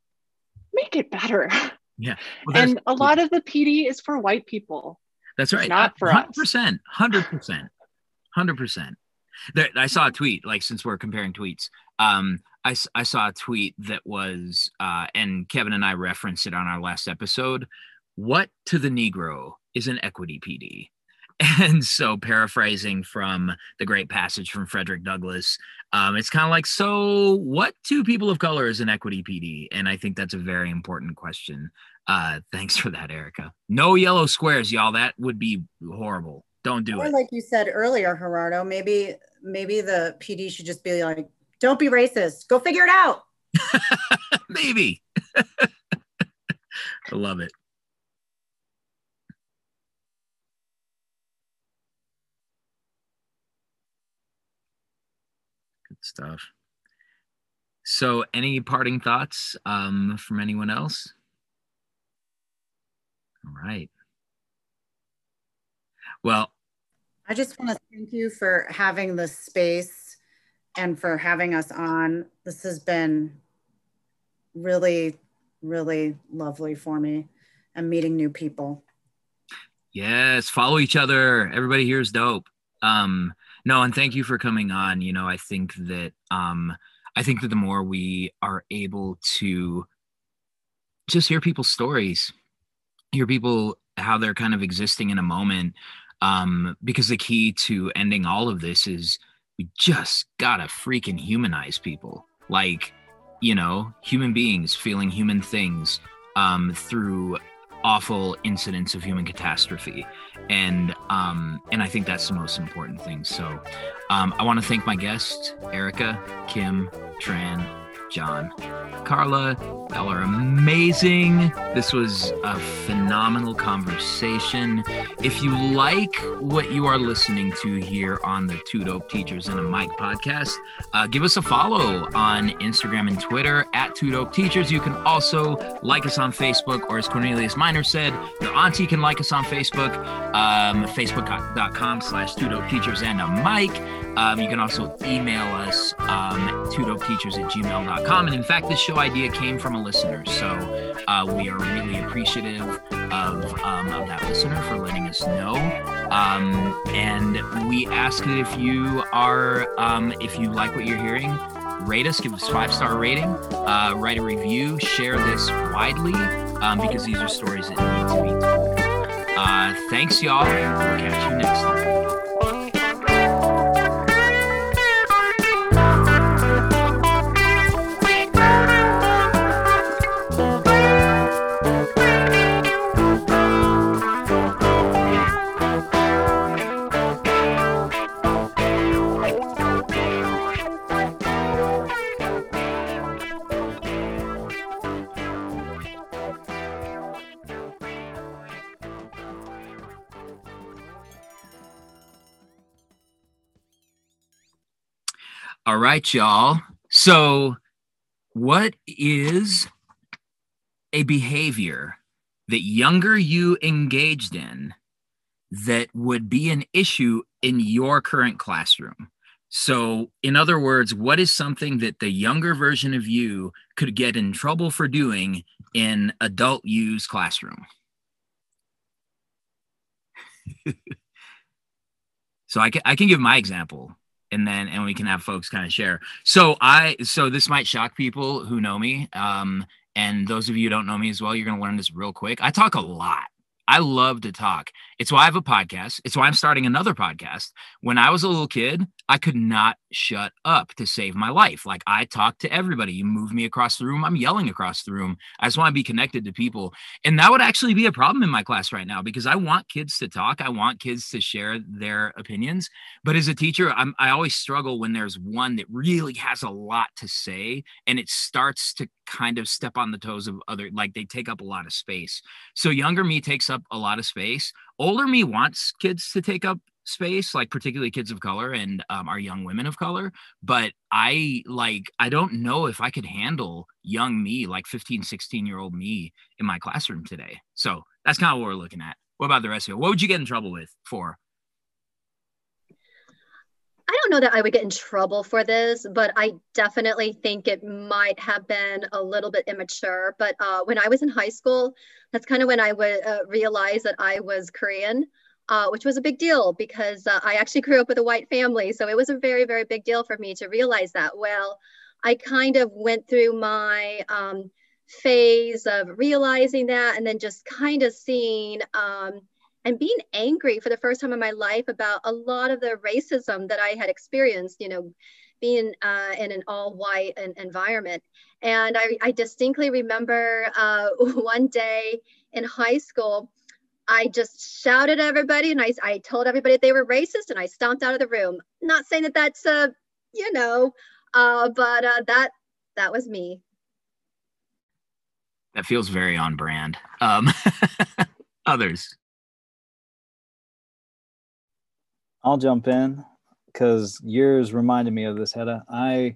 make it better. Yeah. Well, and a lot of the PD is for white people. That's right. not for us. 100%. 100%. 100%. There, I saw a tweet, like, since we're comparing tweets, Um, I, I saw a tweet that was, uh, and Kevin and I referenced it on our last episode. What to the Negro is an equity PD? And so, paraphrasing from the great passage from Frederick Douglass, um, it's kind of like, so what to people of color is an equity PD? And I think that's a very important question. Uh, thanks for that, Erica. No yellow squares, y'all. That would be horrible. Don't do it. or it. like you said earlier, Gerardo, maybe maybe the PD should just be like, don't be racist. Go figure it out. Maybe. I love it. Stuff. So, any parting thoughts um, from anyone else? All right. Well, I just want to thank you for having this space and for having us on. This has been really, really lovely for me and meeting new people. Yes, follow each other. Everybody here is dope. Um, no, and thank you for coming on. You know, I think that um, I think that the more we are able to just hear people's stories, hear people how they're kind of existing in a moment, um, because the key to ending all of this is we just gotta freaking humanize people, like you know, human beings feeling human things um, through awful incidents of human catastrophe. And um and i think that's the most important thing. So um i want to thank my guests erica kim tran john. Carla y'all are amazing. This was a phenomenal conversation. If you like what you are listening to here on the too dope teachers and a mic podcast uh, give us a follow on instagram and twitter at too dope teachers. You can also like us on facebook or as cornelius minor said your auntie can like us on facebook um, facebook.com slash too dope teachers and a mic. Um, you can also email us um, too dope teachers at gmail.com and in fact this show idea came from a listener. So uh, we are really appreciative of, um, of that listener for letting us know. Um, and we ask that if you are um, if you like what you're hearing rate us give us five star rating uh, write a review share this widely um, because these are stories that need to be told. Uh, thanks y'all. We'll catch you next time right, y'all. So, what is a behavior that younger you engaged in that would be an issue in your current classroom? So, in other words, what is something that the younger version of you could get in trouble for doing in adult you's classroom? so I can, I can give my example and then and we can have folks kind of share. So i so this might shock people who know me um and those of you don't know me as well you're going to learn this real quick. I talk a lot. I love to talk. It's why i have a podcast. It's why i'm starting another podcast. When i was a little kid i could not shut up to save my life. Like i talk to everybody. You move me across the room i'm yelling across the room. I just want to be connected to people. And that would actually be a problem in my class right now because i want kids to talk. I want kids to share their opinions. But as a teacher I'm, i always struggle when there's one that really has a lot to say and it starts to kind of step on the toes of other like they take up a lot of space. So younger me takes up a lot of space. Older me wants kids to take up space like particularly kids of color and um, our young women of color but i like i don't know if i could handle young me like 15 16 year old me in my classroom today. So that's kind of what we're looking at. What about the rest of you? What would you get in trouble with for? I don't know that I would get in trouble for this, but I definitely think it might have been a little bit immature. But uh, when I was in high school, that's kind of when I would uh, realize that I was Korean, uh, which was a big deal because uh, I actually grew up with a white family. So it was a very, very big deal for me to realize that. Well, I kind of went through my um, phase of realizing that and then just kind of seeing um, and being angry for the first time in my life about a lot of the racism that I had experienced, you know, being uh, in an all white environment. And I, I distinctly remember uh, one day in high school, I just shouted at everybody and I, I told everybody they were racist and I stomped out of the room. Not saying that that's, uh, you know, uh, but uh, that that was me. That feels very on brand. Um, others. I'll jump in because yours reminded me of this, Hedda. I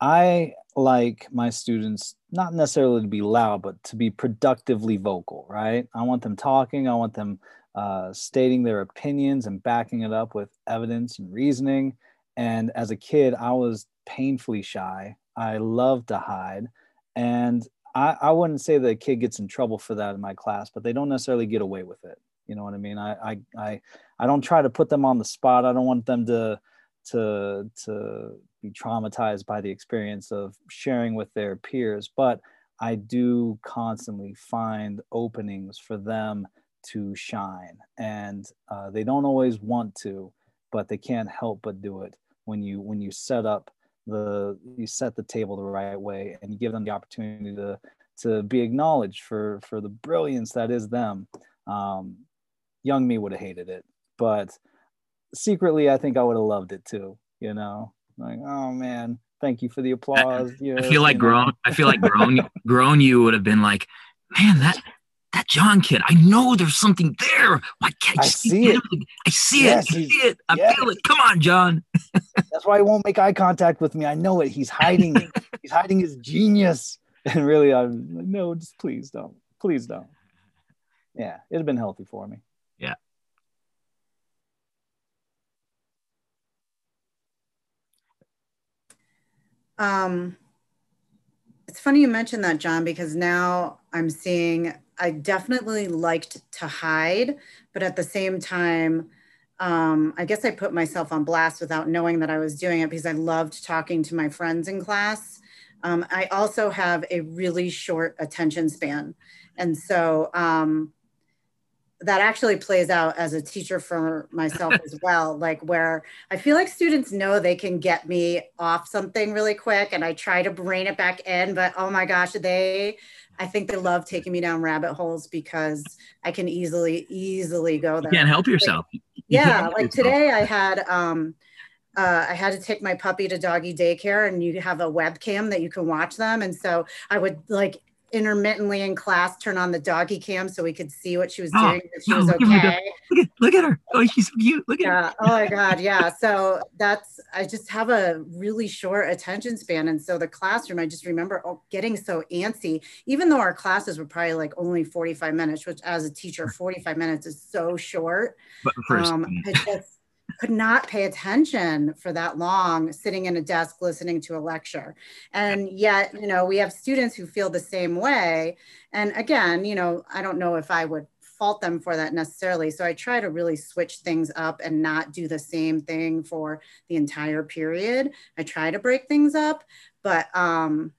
I like my students not necessarily to be loud, but to be productively vocal, right? I want them talking. I want them uh, stating their opinions and backing it up with evidence and reasoning. And as a kid, I was painfully shy. I love to hide. And I, I wouldn't say that a kid gets in trouble for that in my class, but they don't necessarily get away with it. You know what I mean? I, I, I, I don't try to put them on the spot. I don't want them to, to, to be traumatized by the experience of sharing with their peers, but I do constantly find openings for them to shine. And uh, they don't always want to, but they can't help but do it when you when you set up the you set the table the right way and you give them the opportunity to to be acknowledged for for the brilliance that is them um, young me would have hated it, but secretly I think I would have loved it too. You know, like oh man, thank you for the applause. I, I feel like grown. I feel like grown. grown you would have been like, man, that that John kid. I know there's something there. Why can't I see, see it? I see yes, it. I see it. I yes. feel it. Come on, John. That's why he won't make eye contact with me. I know it. He's hiding. He's hiding his genius. And really, I'm like, no, just please don't. Please don't. Yeah, it'd have been healthy for me. Yeah. Um, it's funny you mentioned that, John, because now I'm seeing I definitely liked to hide, but at the same time, um, I guess I put myself on blast without knowing that I was doing it because I loved talking to my friends in class. Um, I also have a really short attention span. And so um, that actually plays out as a teacher for myself as well like where i feel like students know they can get me off something really quick and i try to brain it back in but oh my gosh they i think they love taking me down rabbit holes because i can easily easily go there you can't help yourself like, you yeah help like yourself. today i had um uh, I had to take my puppy to doggy daycare, and you have a webcam that you can watch them. And so I would like intermittently in class turn on the doggy cam so we could see what she was oh, doing if she no, was okay. look at, look, at, her. Oh she's so cute. Look at yeah. her oh my god. Yeah. So that's i just have a really short attention span. And so the classroom i just remember oh, getting so antsy even though our classes were probably like only 45 minutes which as a teacher 45 minutes is so short. But first, um, I just could not pay attention for that long sitting in a desk listening to a lecture. And yet, you know, we have students who feel the same way. And again, you know, I don't know if I would fault them for that necessarily. So I try to really switch things up and not do the same thing for the entire period. I try to break things up, but um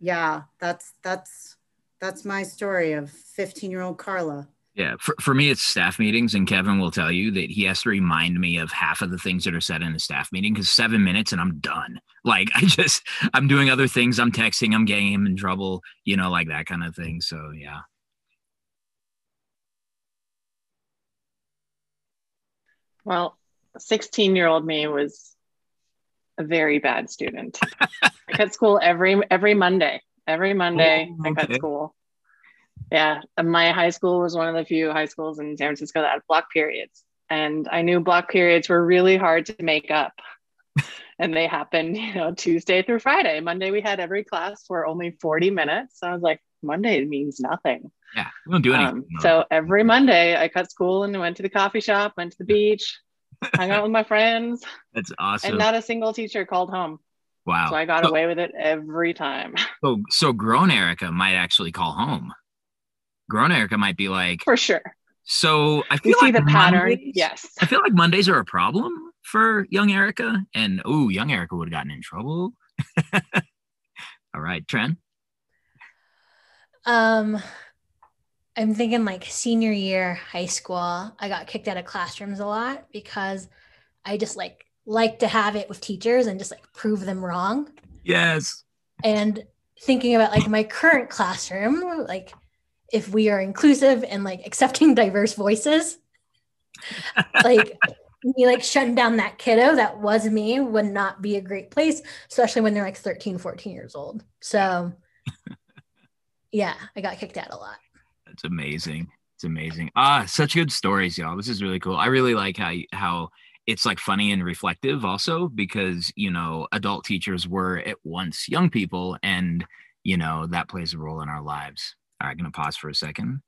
yeah, that's that's that's my story of 15-year-old Carla. Yeah, for, for me, it's staff meetings, and Kevin will tell you that he has to remind me of half of the things that are said in a staff meeting because seven minutes and I'm done. Like I just, I'm doing other things. I'm texting. I'm getting him in trouble. You know, like that kind of thing. So yeah. Well, 16 year old me was a very bad student. I cut school every every Monday. Every Monday, oh, okay. I cut school. Yeah, my high school was one of the few high schools in San Francisco that had block periods. And I knew block periods were really hard to make up. and they happened, you know, Tuesday through Friday. Monday, we had every class for only 40 minutes. So I was like, Monday means nothing. Yeah, we don't do anything. Um, so every Monday, I cut school and went to the coffee shop, went to the beach, hung out with my friends. That's awesome. And not a single teacher called home. Wow. So I got so, away with it every time. So, so grown Erica might actually call home grown Erica might be like, for sure. So I feel we like the pattern. Yes. I feel like Mondays are a problem for young Erica. And oh, young Erica would have gotten in trouble. All right, Trent. Um, I'm thinking like senior year high school. I got kicked out of classrooms a lot because I just like like to have it with teachers and just like prove them wrong. Yes. And thinking about like my current classroom, like if we are inclusive and like accepting diverse voices, like me like shutting down that kiddo that was me would not be a great place, especially when they're like 13, 14 years old. So yeah, I got kicked out a lot. That's amazing. It's amazing. Ah, such good stories, y'all. This is really cool. I really like how how it's like funny and reflective also because you know adult teachers were at once young people and you know that plays a role in our lives all right gonna pause for a second